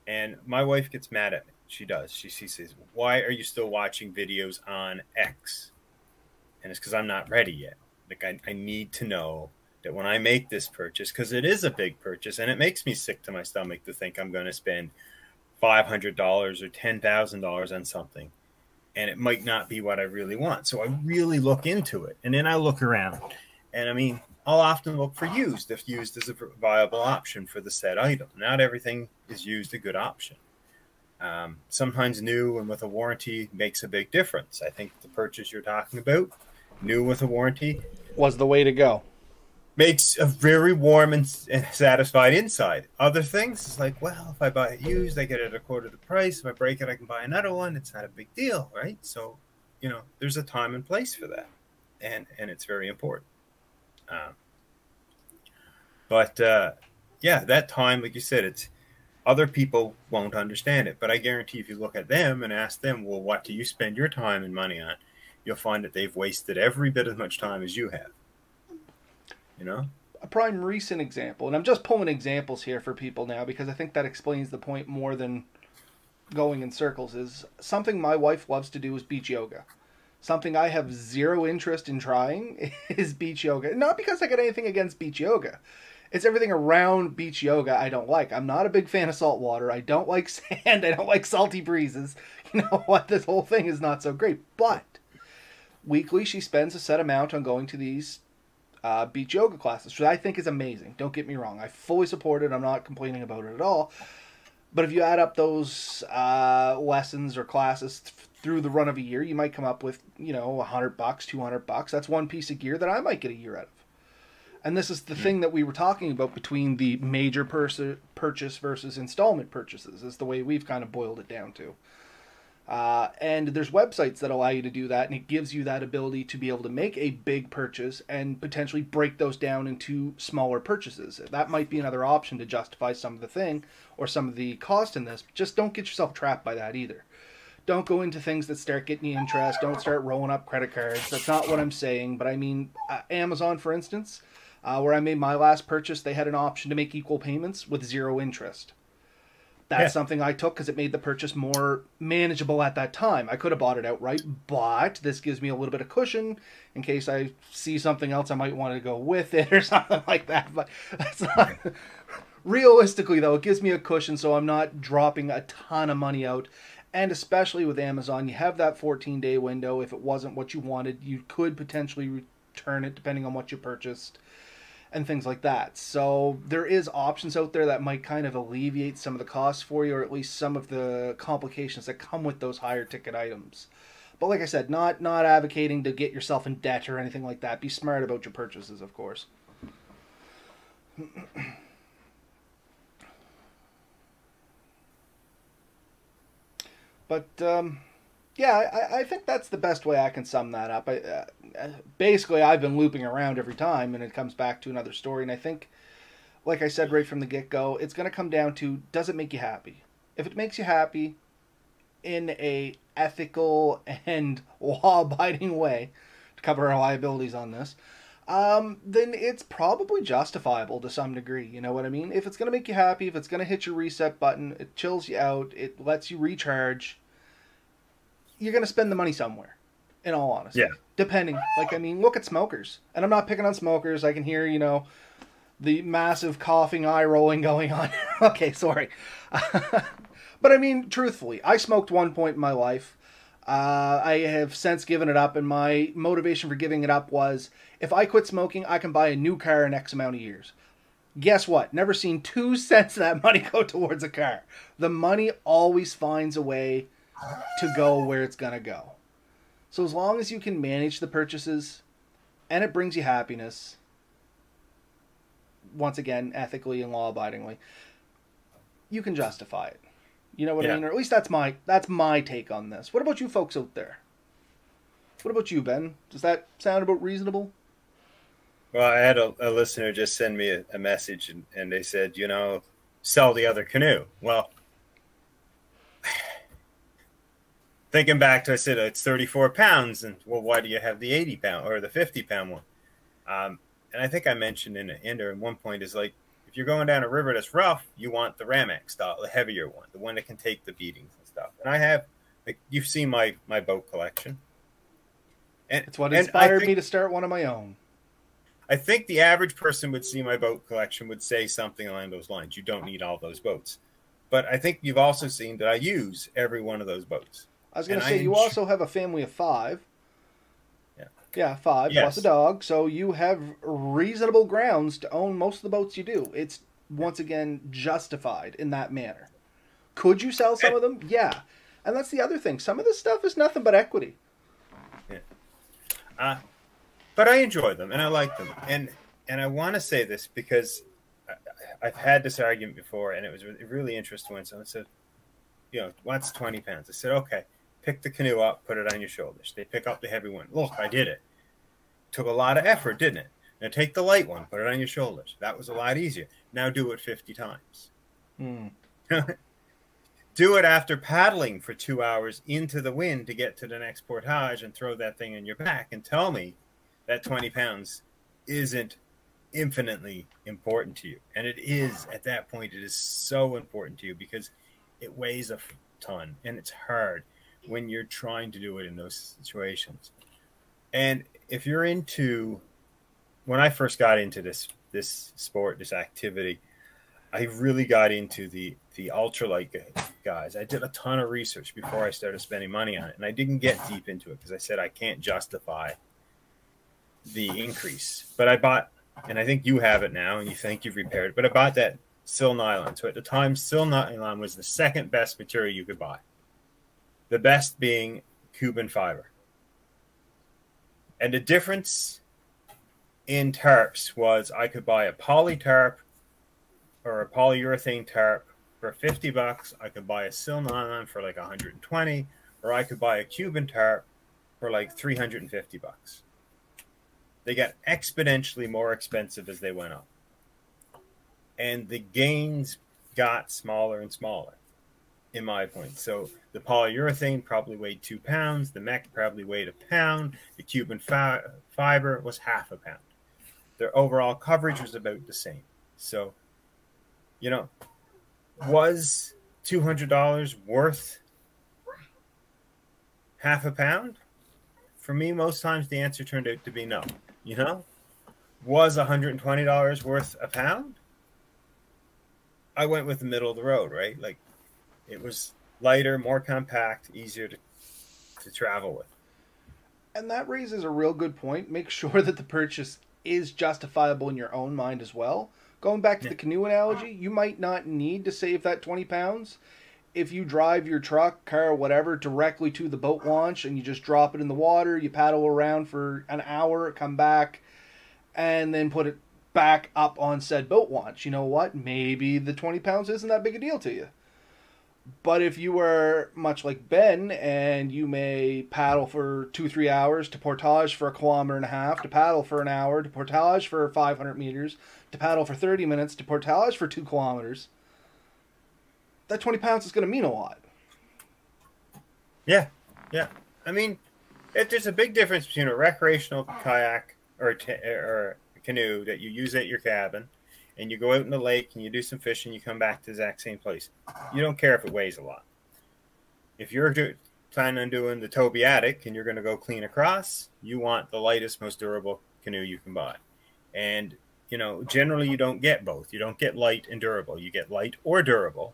And my wife gets mad at me. She does. She, she says, "Why are you still watching videos on X?" And it's because I'm not ready yet. Like I, I need to know that when I make this purchase, because it is a big purchase and it makes me sick to my stomach to think I'm going to spend $500 or $10,000 on something and it might not be what I really want. So I really look into it and then I look around. And I mean, I'll often look for used if used is a viable option for the said item. Not everything is used a good option. Um, sometimes new and with a warranty makes a big difference. I think the purchase you're talking about, new with a warranty, was the way to go makes a very warm and satisfied inside. Other things, it's like, well, if I buy it used, I get it at a quarter the price. If I break it, I can buy another one. It's not a big deal, right? So, you know, there's a time and place for that, and and it's very important. Um, but uh, yeah, that time, like you said, it's other people won't understand it, but I guarantee if you look at them and ask them, well, what do you spend your time and money on? You'll find that they've wasted every bit as much time as you have you know a prime recent example and i'm just pulling examples here for people now because i think that explains the point more than going in circles is something my wife loves to do is beach yoga something i have zero interest in trying is beach yoga not because i got anything against beach yoga it's everything around beach yoga I don't like. I'm not a big fan of salt water. I don't like sand. I don't like salty breezes. You know what? This whole thing is not so great. But weekly, she spends a set amount on going to these uh, beach yoga classes, which I think is amazing. Don't get me wrong. I fully support it. I'm not complaining about it at all. But if you add up those uh, lessons or classes th- through the run of a year, you might come up with, you know, 100 bucks, 200 bucks. That's one piece of gear that I might get a year out of. And this is the thing that we were talking about between the major pers- purchase versus installment purchases, is the way we've kind of boiled it down to. Uh, and there's websites that allow you to do that, and it gives you that ability to be able to make a big purchase and potentially break those down into smaller purchases. That might be another option to justify some of the thing or some of the cost in this. Just don't get yourself trapped by that either. Don't go into things that start getting you interest. Don't start rolling up credit cards. That's not what I'm saying. But I mean, uh, Amazon, for instance, uh, where I made my last purchase, they had an option to make equal payments with zero interest that's yeah. something I took because it made the purchase more manageable at that time. I could have bought it outright, but this gives me a little bit of cushion in case I see something else I might want to go with it or something like that. But that's not realistically though. It gives me a cushion, so I'm not dropping a ton of money out. And especially with Amazon, you have that 14 day window. If it wasn't what you wanted, you could potentially return it depending on what you purchased and things like that. So there is options out there that might kind of alleviate some of the costs for you, or at least some of the complications that come with those higher ticket items. But like I said, not not advocating to get yourself in debt or anything like that. Be smart about your purchases, of course. but um, yeah, I, I, think that's the best way I can sum that up. I, uh, basically, I've been looping around every time, and it comes back to another story. And I think, like I said right from the get go, it's going to come down to does it make you happy? If it makes you happy in a ethical and law abiding way, to cover our liabilities on this, um, then it's probably justifiable to some degree. You know what I mean? If it's going to make you happy, if it's going to hit your reset button, it chills you out, it lets you recharge you're going to spend the money somewhere. In all honesty, yeah. depending. Like I mean, look at smokers, and I'm not picking on smokers. I can hear you know the massive coughing, eye rolling going on. okay, sorry, but I mean, truthfully, I smoked one point in my life. Uh, I have since given it up, and my motivation for giving it up was if I quit smoking, I can buy a new car in X amount of years. Guess what? Never seen two cents of that money go towards a car. The money always finds a way to go where it's going to go. So as long as you can manage the purchases and it brings you happiness, once again, ethically and law abidingly, you can justify it. You know what yeah. I mean? Or at least that's my that's my take on this. What about you folks out there? What about you, Ben? Does that sound about reasonable? Well, I had a, a listener just send me a, a message and, and they said, you know, sell the other canoe. Well, thinking back to I said it's 34 pounds, and well, why do you have the 80 pound or the 50 pound one? Um, and I think I mentioned in in there at one point is like if you're going down a river that's rough, you want the Ram-X style, the heavier one, the one that can take the beatings and stuff. And I have, like, you've seen my my boat collection. And it's what inspired think, me to start one of my own. I think the average person would see my boat collection would say something along those lines. You don't need all those boats. But I think you've also seen that I use every one of those boats. I was going to say, you also have a family of five. Yeah. Yeah, five yes. plus a dog. So you have reasonable grounds to own most of the boats you do. It's, once again, justified in that manner. Could you sell some of them? Yeah. And that's the other thing. Some of this stuff is nothing but equity. Yeah. Uh, but I enjoy them and I like them. And and I want to say this because I, have had this argument before, and it was really interesting someone said, "You know, what's twenty pounds?" I said, "Okay, pick the canoe up, put it on your shoulders. They pick up the heavy one. Look, I did it. Took a lot of effort, didn't it? Now take the light one, put it on your shoulders. That was a lot easier. Now do it 50 times. Mm. do it after paddling for two hours into the wind to get to the next portage and throw that thing in your back and tell me that 20 pounds isn't infinitely important to you. And it is at that point, it is so important to you because it weighs a ton and it's hard when you're trying to do it in those situations. And if you're into when I first got into this this sport, this activity, I really got into the the ultralight guys. I did a ton of research before I started spending money on it, and I didn't get deep into it because I said I can't justify the increase. But I bought, and I think you have it now, and you think you've repaired it. But I bought that sil nylon. So at the time, sil nylon was the second best material you could buy the best being Cuben fiber. And the difference in tarps was I could buy a poly tarp or a polyurethane tarp for 50 bucks. I could buy a sil nylon for like 120, or I could buy a Cuben tarp for like 350 bucks. They got exponentially more expensive as they went up. And the gains got smaller and smaller in my point. So the polyurethane probably weighed two pounds. The mech probably weighed a pound. The Cuben fi- fiber was half a pound. Their overall coverage was about the same. So, you know, was two hundred dollars worth half a pound? For me, most times the answer turned out to be no. You know, was one hundred and twenty dollars worth a pound? I went with the middle of the road, right? Like it was lighter, more compact, easier to to travel with. And that raises a real good point. Make sure that the purchase is justifiable in your own mind as well. Going back to the canoe analogy, you might not need to save that 20 pounds if you drive your truck, car, whatever, directly to the boat launch and you just drop it in the water, you paddle around for an hour, come back, and then put it back up on said boat launch. You know what? Maybe the 20 pounds isn't that big a deal to you. But if you were much like Ben and you may paddle for two, three hours to portage for a kilometer and a half, to paddle for an hour, to portage for 500 meters, to paddle for 30 minutes, to portage for two kilometers, that 20 pounds is going to mean a lot. Yeah. Yeah. I mean, if there's a big difference between a recreational kayak or, t- or canoe that you use at your cabin and you go out in the lake and you do some fishing, you come back to the exact same place. You don't care if it weighs a lot. If you're to, planning on doing the Tobeatic and you're going to go clean across, you want the lightest, most durable canoe you can buy. And you know, generally you don't get both. You don't get light and durable. You get light or durable.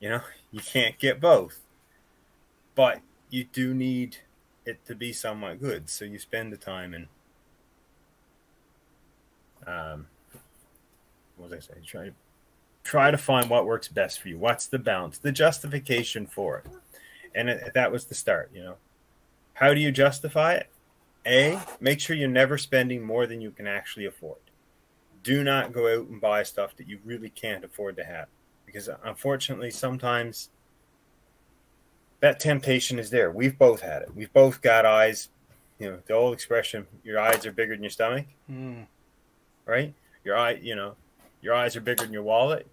You know, you can't get both. But you do need it to be somewhat good. So you spend the time and um what was I saying? Try to try to find what works best for you. What's the balance? The justification for it. And it, that was the start, you know. How do you justify it? A, make sure you're never spending more than you can actually afford. Do not go out and buy stuff that you really can't afford to have. Because unfortunately, sometimes that temptation is there. We've both had it. We've both got eyes. You know, the old expression, your eyes are bigger than your stomach. Mm. Right? Your eye, you know, your eyes are bigger than your wallet.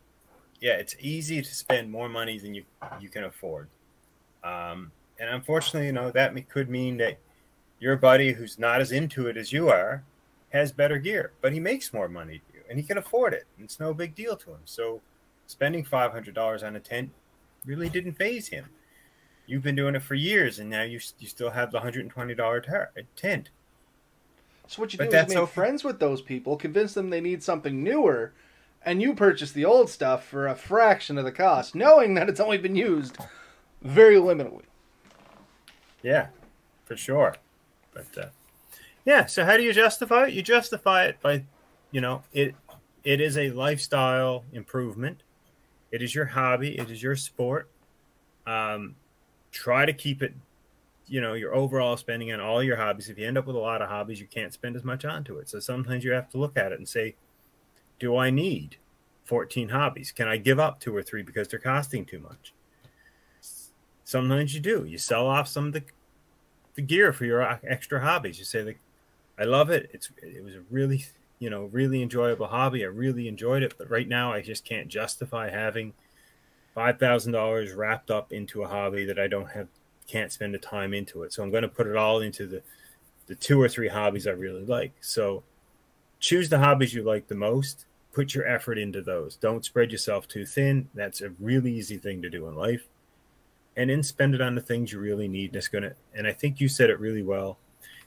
Yeah, it's easy to spend more money than you you can afford. Um, and unfortunately, you know, that could mean that your buddy who's not as into it as you are has better gear, but he makes more money than you and he can afford it. And it's no big deal to him. So spending $500 on a tent really didn't phase him. You've been doing it for years and now you, you still have the $120 tar- tent. So what you but do is make friends with those people, convince them they need something newer, and you purchase the old stuff for a fraction of the cost, knowing that it's only been used very limitedly. Yeah, for sure. But uh, yeah, so how do you justify it? You justify it by, you know, it it is a lifestyle improvement. It is your hobby. It is your sport. Um, try to keep it, you know, your overall spending on all your hobbies. If you end up with a lot of hobbies, you can't spend as much onto it. So sometimes you have to look at it and say, do I need 14 hobbies? Can I give up two or three because they're costing too much? Sometimes you do. You sell off some of the the gear for your extra hobbies. You say like, I love it. It's it was a really you know really enjoyable hobby. I really enjoyed it, but right now I just can't justify having five thousand dollars wrapped up into a hobby that I don't have can't spend the time into it. So I'm going to put it all into the the two or three hobbies I really like. So choose the hobbies you like the most. Put your effort into those. Don't spread yourself too thin. That's a really easy thing to do in life and then spend it on the things you really need. And it's going to, and I think you said it really well.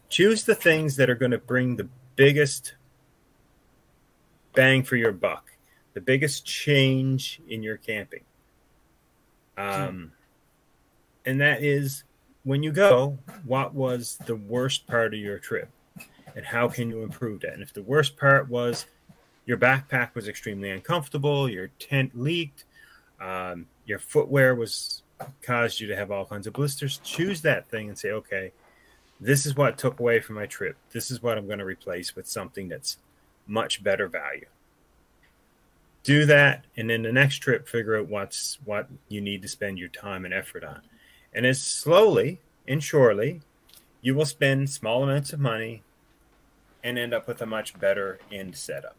Choose the things that are going to bring the biggest bang for your buck, the biggest change in your camping. Um, and that is when you go, what was the worst part of your trip? And how can you improve that? And if the worst part was your backpack was extremely uncomfortable, your tent leaked, um, your footwear was caused you to have all kinds of blisters, choose that thing and say, okay, this is what took away from my trip. This is what I'm going to replace with something that's much better value. Do that, and then the next trip, figure out what's what you need to spend your time and effort on. And as slowly and surely, you will spend small amounts of money and end up with a much better end setup.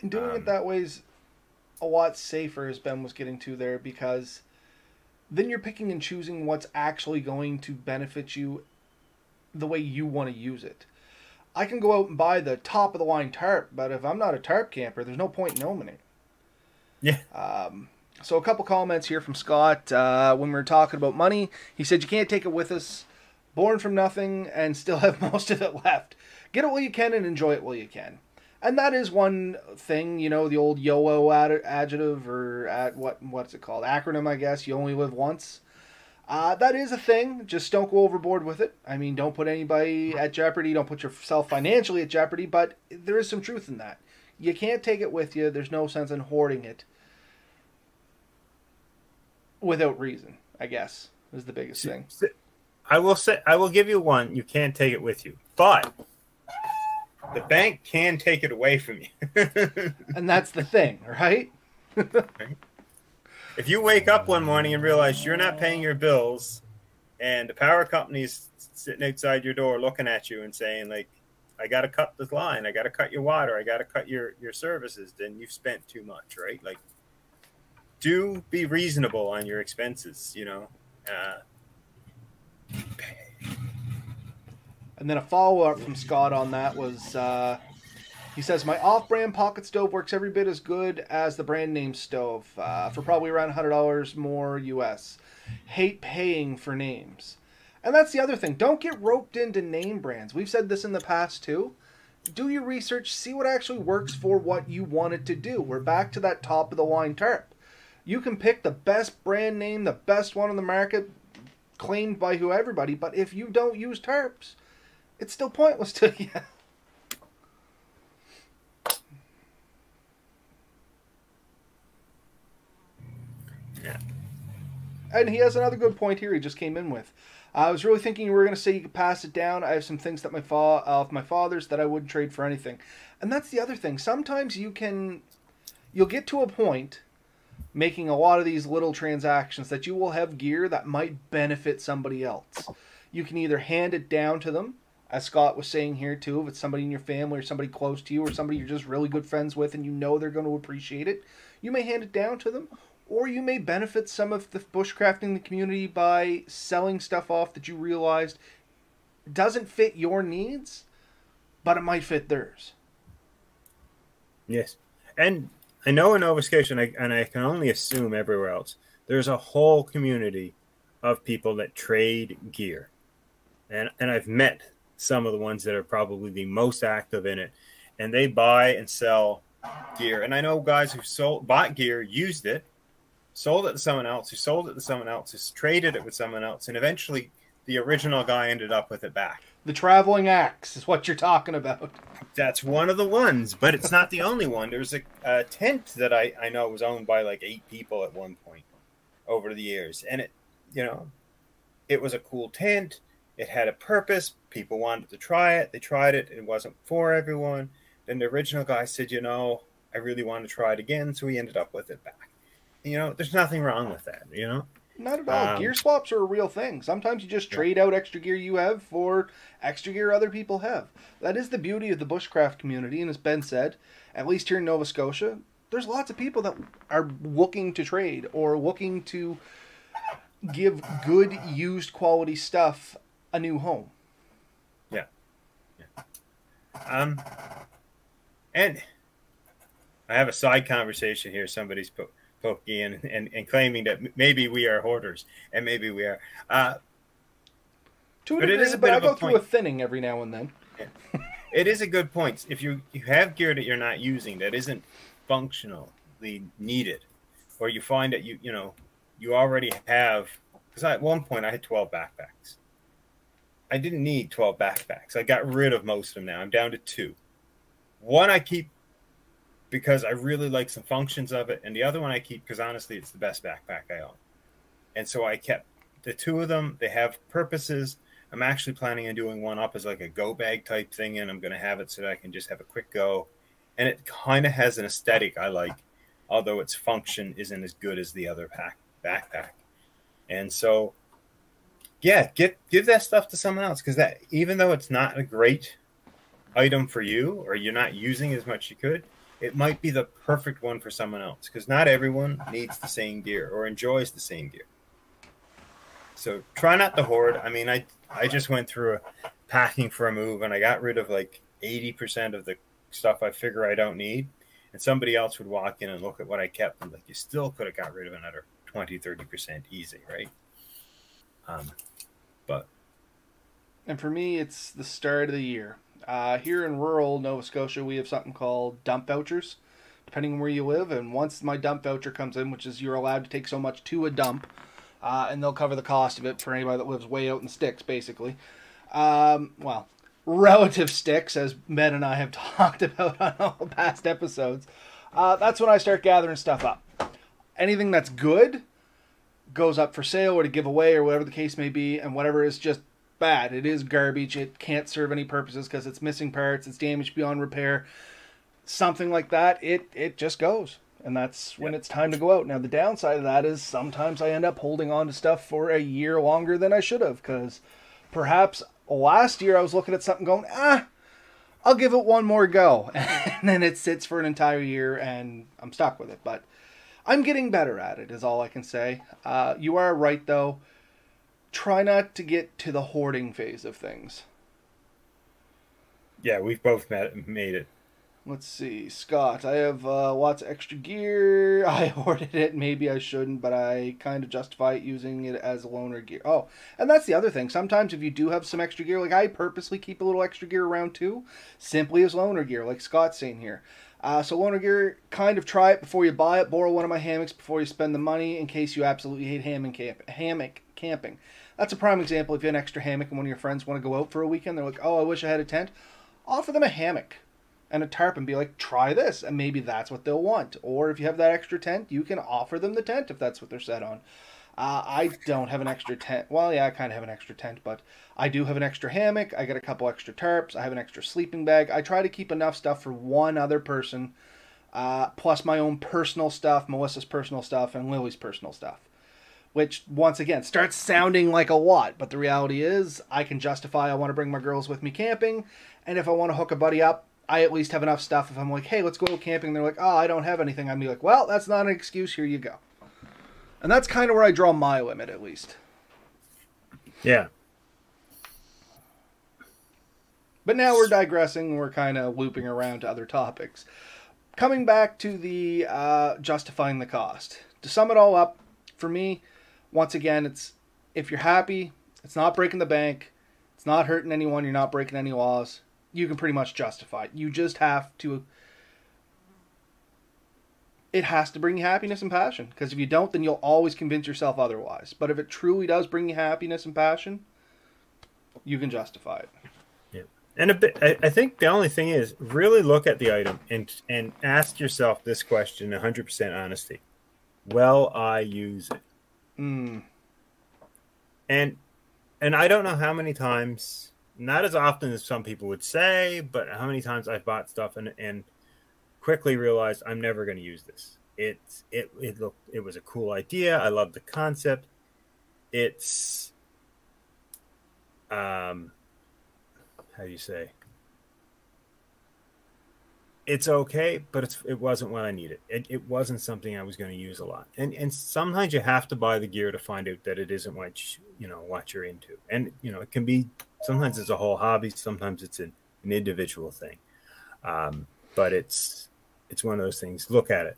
And doing um, it that way is a lot safer, as Ben was getting to there, because then you're picking and choosing what's actually going to benefit you the way you want to use it. I can go out and buy the top of the line tarp, but if I'm not a tarp camper, there's no point in owning it. Yeah. Um, so a couple comments here from Scott uh, when we were talking about money. He said you can't take it with us. Born from nothing and still have most of it left. Get it while you can and enjoy it while you can and that is one thing, you know, the old YOLO ad- adjective or at what what's it called acronym, I guess. You only live once. Uh, that is a thing. Just don't go overboard with it. I mean, don't put anybody at jeopardy. Don't put yourself financially at jeopardy. But there is some truth in that. You can't take it with you. There's no sense in hoarding it without reason. I guess is the biggest thing. I will say. I will give you one. You can't take it with you, but the bank can take it away from you. and that's the thing, right? if you wake up one morning and realize you're not paying your bills and the power company's sitting outside your door looking at you and saying like I got to cut this line, I got to cut your water, I got to cut your your services, then you've spent too much, right? Like do be reasonable on your expenses, you know. Uh, and then a follow up from Scott on that was uh, He says my off-brand pocket stove works every bit as good as the brand name stove uh, for probably around hundred dollars more US. Hate paying for names, and that's the other thing. Don't get roped into name brands. We've said this in the past too. Do your research, see what actually works for what you want it to do. We're back to that top of the line tarp. You can pick the best brand name, the best one on the market, claimed by who everybody, but if you don't use tarps, it's still pointless to you. Yeah. And he has another good point here. He just came in with. I was really thinking you were going to say you could pass it down. I have some things that my fa- of my father's that I wouldn't trade for anything, and that's the other thing. Sometimes you can, you'll get to a point, making a lot of these little transactions that you will have gear that might benefit somebody else. You can either hand it down to them, as Scott was saying here too, if it's somebody in your family or somebody close to you or somebody you're just really good friends with and you know they're going to appreciate it, you may hand it down to them, or you may benefit some of the bushcrafting the community by selling stuff off that you realized doesn't fit your needs, but it might fit theirs. Yes, and I know in Nova Scotia, and I, and I can only assume everywhere else, there's a whole community of people that trade gear, and and I've met some of the ones that are probably the most active in it, and they buy and sell gear. And I know guys who sold bought gear, used it, sold it to someone else, who sold it to someone else, who traded it with someone else, and eventually the original guy ended up with it back. The traveling axe is what you're talking about. That's one of the ones, but it's not the only one. There's a, a tent that I, I know was owned by like eight people at one point over the years. And it, you know, it was a cool tent. It had a purpose. People wanted to try it. They tried it. It wasn't for everyone. Then the original guy said, you know, I really want to try it again. So he ended up with it back. You know, there's nothing wrong with that, you know? Not at all. Um, gear swaps are a real thing. Sometimes you just trade out extra gear you have for extra gear other people have. That is the beauty of the bushcraft community, and as Ben said, at least here in Nova Scotia, there's lots of people that are looking to trade or looking to give good used quality stuff a new home. Yeah. yeah. Um, and I have a side conversation here. Somebody's po- poking in and, and claiming that m- maybe we are hoarders, and maybe we are. Uh, To a But it is a but bit I of a go through a thinning every now and then. it is a good point. If you, you have gear that you're not using that isn't functionally needed, or you find that you you know you already have because at one point I had 12 backpacks. I didn't need 12 backpacks. I got rid of most of them now. I'm down to two. One I keep because I really like some functions of it, and the other one I keep because honestly it's the best backpack I own. And so I kept the two of them. They have purposes. I'm actually planning on doing one up as like a go bag type thing, and I'm going to have it so that I can just have a quick go. And it kind of has an aesthetic I like, although its function isn't as good as the other pack backpack. And so, yeah, get give that stuff to someone else because that even though it's not a great item for you or you're not using as much as you could, it might be the perfect one for someone else because not everyone needs the same gear or enjoys the same gear. So try not to hoard. I mean, I I just went through a packing for a move and I got rid of like 80% of the stuff I figure I don't need. And somebody else would walk in and look at what I kept and like, you still could have got rid of another 20, 30% easy, right? Um, but And for me, it's the start of the year. Uh, here in rural Nova Scotia, we have something called dump vouchers, depending on where you live. And once my dump voucher comes in, which is you're allowed to take so much to a dump, uh, and they'll cover the cost of it for anybody that lives way out in sticks, basically. Um, well, relative sticks, as Ben and I have talked about on all past episodes. Uh, that's when I start gathering stuff up. Anything that's good goes up for sale or to give away or whatever the case may be, and whatever is just bad. It is garbage. It can't serve any purposes because it's missing parts. It's damaged beyond repair. Something like that. It it just goes, and that's when it's time to go out. Now the downside of that is sometimes I end up holding on to stuff for a year longer than I should have because perhaps last year I was looking at something going ah. I'll give it one more go. And then it sits for an entire year and I'm stuck with it. But I'm getting better at it, is all I can say. Uh, you are right, though. Try not to get to the hoarding phase of things. yeah, we've both met, made it Let's see, Scott. I have uh, lots of extra gear. I hoarded it. Maybe I shouldn't, but I kind of justify it using it as loaner gear. Oh, and that's the other thing. Sometimes if you do have some extra gear, like I purposely keep a little extra gear around too, simply as loaner gear, like Scott's saying here. Uh, so loaner gear, kind of try it before you buy it. Borrow one of my hammocks before you spend the money, in case you absolutely hate hammock, camp- hammock camping. That's a prime example. If you have an extra hammock and one of your friends want to go out for a weekend, they're like, "Oh, I wish I had a tent." Offer them a hammock and a tarp and be like, try this, and maybe that's what they'll want. Or if you have that extra tent, you can offer them the tent if that's what they're set on. Uh, I don't have an extra tent. Well, yeah, I kind of have an extra tent, but I do have an extra hammock. I got a couple extra tarps. I have an extra sleeping bag. I try to keep enough stuff for one other person, uh, plus my own personal stuff, Melissa's personal stuff, and Lily's personal stuff. Which, once again, starts sounding like a lot, but the reality is, I can justify I want to bring my girls with me camping, and if I want to hook a buddy up, I at least have enough stuff. If I'm like, hey, let's go camping, they're like, oh, I don't have anything. I'd be like, well, that's not an excuse. Here you go. And that's kind of where I draw my limit, at least. Yeah. But now we're digressing. We're kind of looping around to other topics. Coming back to the uh, justifying the cost. To sum it all up, for me, once again, it's if you're happy, it's not breaking the bank, it's not hurting anyone, you're not breaking any laws you can pretty much justify it. You just have to. It has to bring you happiness and passion. Because if you don't, then you'll always convince yourself otherwise. But if it truly does bring you happiness and passion, you can justify it. Yeah, and a bit. I, I think the only thing is really look at the item and and ask yourself this question: 100 percent honesty. Will I use it? Mm. And and I don't know how many times not as often as some people would say, but how many times I've bought stuff and and quickly realized I'm never going to use this. It it it looked it was a cool idea. I love the concept. It's um how do you say? It's okay, but it's it wasn't what I needed. It, it wasn't something I was going to use a lot. And and sometimes you have to buy the gear to find out that it isn't what you, you know what you're into. And you know it can be sometimes it's a whole hobby sometimes it's an, an individual thing um, but it's it's one of those things. Look at it.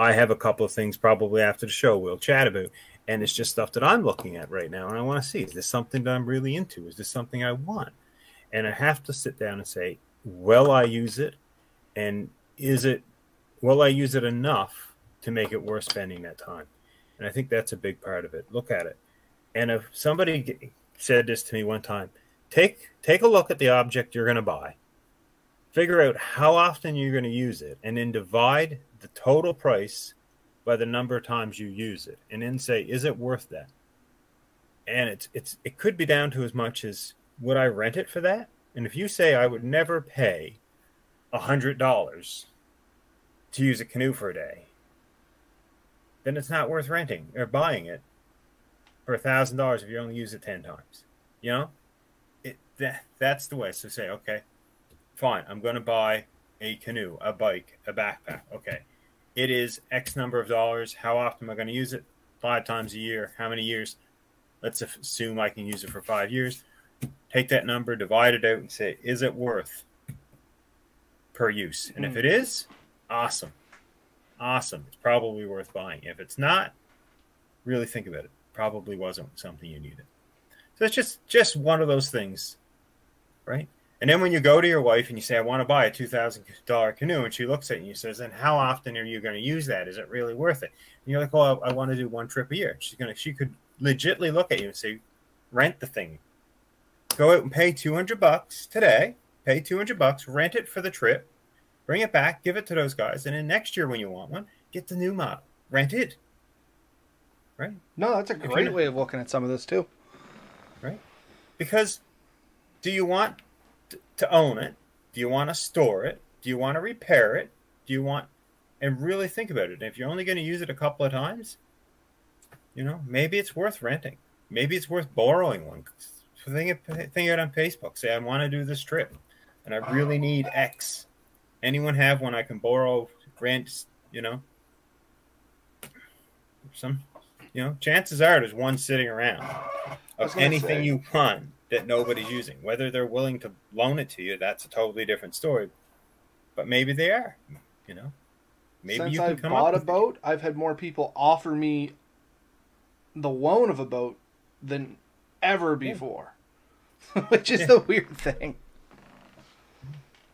I have a couple of things probably after the show we'll chat about and it's just stuff that i'm looking at right now and i want to see is this something that i'm really into? Is this something i want? And i have to sit down and say will i use it? And is it will i use it enough to make it worth spending that time? And i think that's a big part of it. Look at it. And if somebody said this to me one time take take a look at the object you're going to buy figure out how often you're going to use it and then divide the total price by the number of times you use it and then say is it worth that and it's it's it could be down to as much as would i rent it for that and if you say i would never pay a hundred dollars to use a canoe for a day then it's not worth renting or buying it for a thousand dollars if you only use it ten times you know it that that's the way. So say, okay, fine, I'm going to buy a canoe, a bike, a backpack. Okay, it is X number of dollars. How often am I going to use it? Five times a year. How many years? Let's assume I can use it for five years. Take that number, divide it out, and say, is it worth per use? And if it hmm. awesome, awesome. It's probably worth buying. If it's not, really think about it. Probably wasn't something you needed. So it's just just one of those things right? And then when you go to your wife and you say, I want to buy a $2,000 canoe, and she looks at you and says, and how often are you going to use that? Is it really worth it? And you're like, well, I, I want to do one trip a year. She's going to, she could legitimately look at you and say, rent the thing. Go out and pay 200 bucks today, pay 200 bucks, rent it for the trip, bring it back, give it to those guys. And then next year when you want one, get the new model, rent it. Right? No, that's a great way of looking at some of this too. Right? Because do you want to own it? Do you want to store it? Do you want to repair it? Do you want and really think about it? And if you're only going to use it a couple of times, you know, maybe it's worth renting. Maybe it's worth borrowing one. Think it, think it on Facebook. Say I want to do this trip, and I really need X. Anyone have one I can borrow, rent? You know, some. You know, chances are there's one sitting around of anything say. you want that nobody's using. Whether they're willing to loan it to you, that's a totally different story. but maybe they are. You know, maybe Since you can I've come bought up a boat, I've had more people offer me the loan of a boat than ever before, which is Yeah. the weird thing.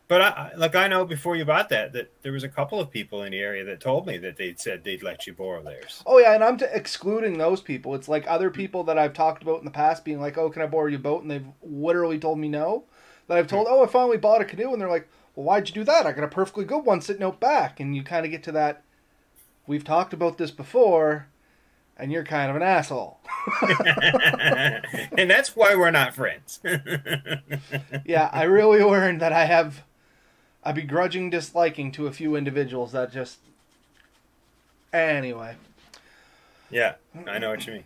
But I, like I know before you bought that that there was a couple of people in the area that told me that they'd said they'd let you borrow theirs. Oh yeah, and I'm t- excluding those people. It's like other people that I've talked about in the past being like, "Oh, can I borrow your boat?" and they've literally told me no. That I've told, hmm. "Oh, I finally bought a canoe," and they're like, "Well, why'd you do that? I got a perfectly good one sitting out back." And you kind of get to that. We've talked about this before, and you're kind of an asshole. and that's why we're not friends. yeah, I really learned that I have a begrudging disliking to a few individuals that just. Anyway, yeah, I know what you mean.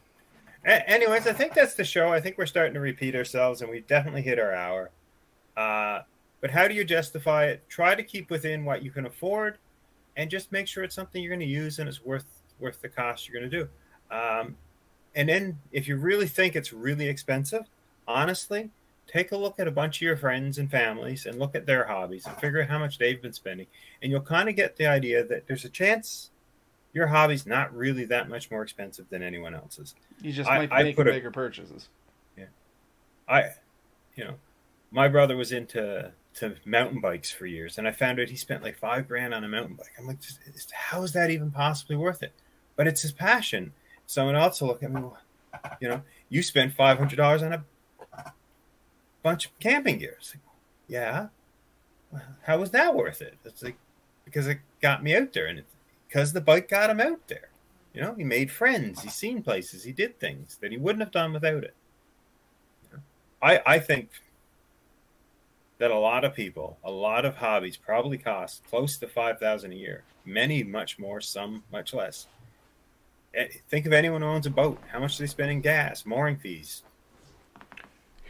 A- anyways, I think that's the show. I think we're starting to repeat ourselves, and we definitely hit our hour. Uh, but how do you justify it? Try to keep within what you can afford, and just make sure it's something you're going to use and it's worth worth the cost you're going to do. Um, and then, if you really think it's really expensive, honestly, take a look at a bunch of your friends and families and look at their hobbies and figure out how much they've been spending, and you'll kind of get the idea that there's a chance your hobby's not really that much more expensive than anyone else's. you just I- might I making put a- bigger purchases. Yeah. I, you know, my brother was into to mountain bikes for years, and I found out he spent like five grand on a mountain bike. I'm like, how is that even possibly worth it? But it's his passion. Someone else will look at me, you know, you hundred dollars on a bunch of camping gear. Like, yeah, how was that worth it? It's like because it got me out there, and because the bike got him out there. You know, he made friends, he seen places, he did things that he wouldn't have done without it. I I think that a lot of people, a lot of hobbies probably cost close to five thousand a year. Many much more, some much less. Eh, Think of anyone who owns a boat. How much they spend in gas, mooring fees?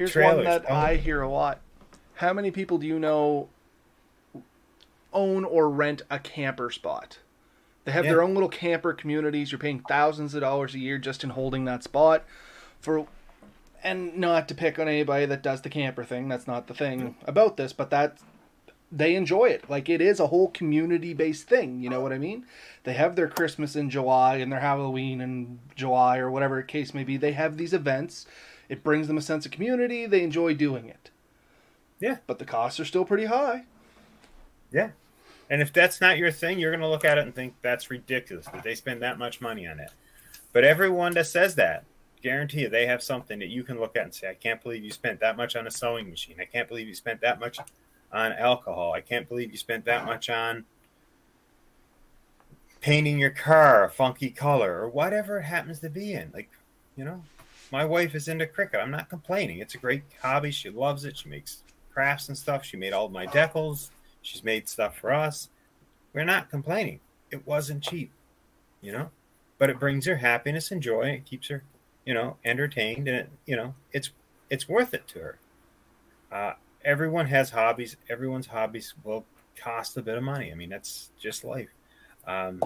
Here's one that oh. I hear a lot. How many people do you know own or rent a camper spot? They have Yeah. their own little camper communities. You're paying thousands of dollars a year just in holding that spot for and not to pick on anybody that does the camper thing. That's not the thing about this, but that they enjoy it. Like it is a whole community based thing, you know what I mean? They have their Christmas in July and their Halloween in July or whatever case may be. They have these events. It brings them a sense of community. They enjoy doing it. Yeah. But the costs are still pretty high. Yeah. And if that's not your thing, you're going to look at it and think that's ridiculous that they spend that much money on it. But everyone that says that, guarantee you they have something that you can look at and say, I can't believe you spent that much on a sewing machine. I can't believe you spent that much on alcohol. I can't believe you spent that much on painting your car a funky color or whatever it happens to be in. Like, you know, my wife is into Cricut. I'm not complaining. It's a great hobby. She loves it. She makes crafts and stuff. She made all my decals. She's made stuff for us. We're not complaining. It wasn't cheap, you know, but it brings her happiness and joy. It keeps her, you know, entertained, and it, you know, it's it's worth it to her. Uh, everyone has hobbies. Everyone's hobbies will cost a bit of money. I mean, that's just life. Um,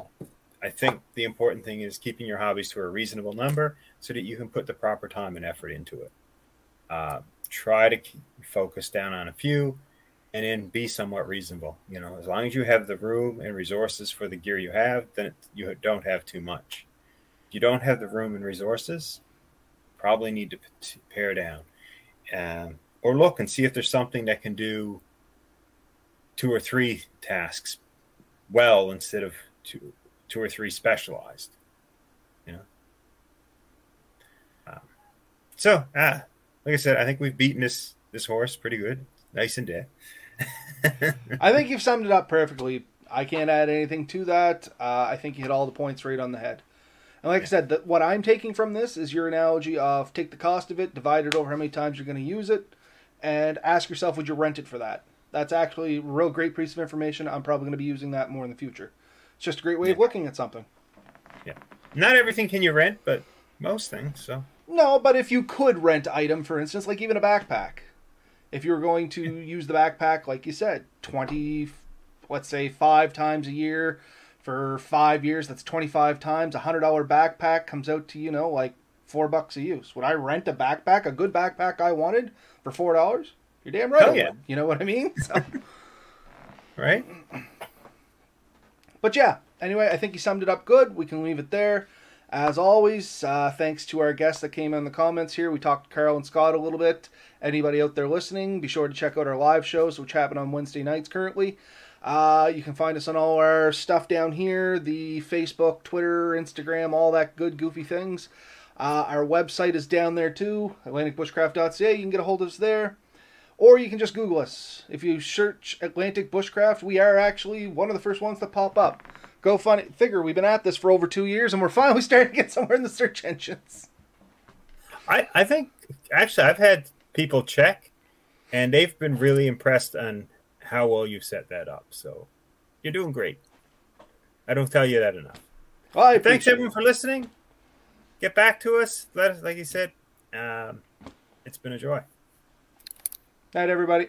I think the important thing is keeping your hobbies to a reasonable number so that you can put the proper time and effort into it. Uh, try to focus down on a few and then be somewhat reasonable. You know, as long as you have the room and resources for the gear you have, then you don't have too much. If you don't have the room and resources, probably need to pare down. Um, or look and see if there's something that can do two or three tasks well instead of two, two or three specialized. You know. Um, so, ah, like I said, I think we've beaten this this horse pretty good, nice and dead. I think you've summed it up perfectly. I can't add anything to that. Uh, I think you hit all the points right on the head. And like I said, the, what I'm taking from this is your analogy of take the cost of it, divide it over how many times you're going to use it, and ask yourself, would you rent it for that? That's actually a real great piece of information. I'm probably going to be using that more in the future. It's just a great way of looking at something. Yeah. Not everything can you rent, but most things. So No, but if you could rent item, for instance, like even a backpack, if you were going to use the backpack, like you said, twenty, let's say five times a year for five years, that's twenty five times. A hundred dollar backpack comes out to you know like four bucks a use. Would I rent a backpack, a good backpack I wanted, for four dollars? You're damn right. Hell yeah. You know what I mean? So, right? But yeah, anyway, I think he summed it up good. We can leave it there. As always, uh, thanks to our guests that came in the comments here. We talked to Carl and Scott a little bit. Anybody out there listening, be sure to check out our live shows, which happen on Wednesday nights currently. Uh, you can find us on all our stuff down here the Facebook, Twitter, Instagram, all that good, goofy things. Uh, our website is down there too, AtlanticBushcraft.ca. You can get a hold of us there. Or you can just Google us. If you search Atlantic Bushcraft, we are actually one of the first ones that pop up. Go funny figure, we've been at this for over two years and we're finally starting to get somewhere in the search engines. I, I think actually I've had people check and they've been really impressed on how well you've set that up. So you're doing great. I don't tell you that enough. Well, I Thanks everyone for listening. Get back to us. Let us, like you said, um, it's been a joy. Night, everybody.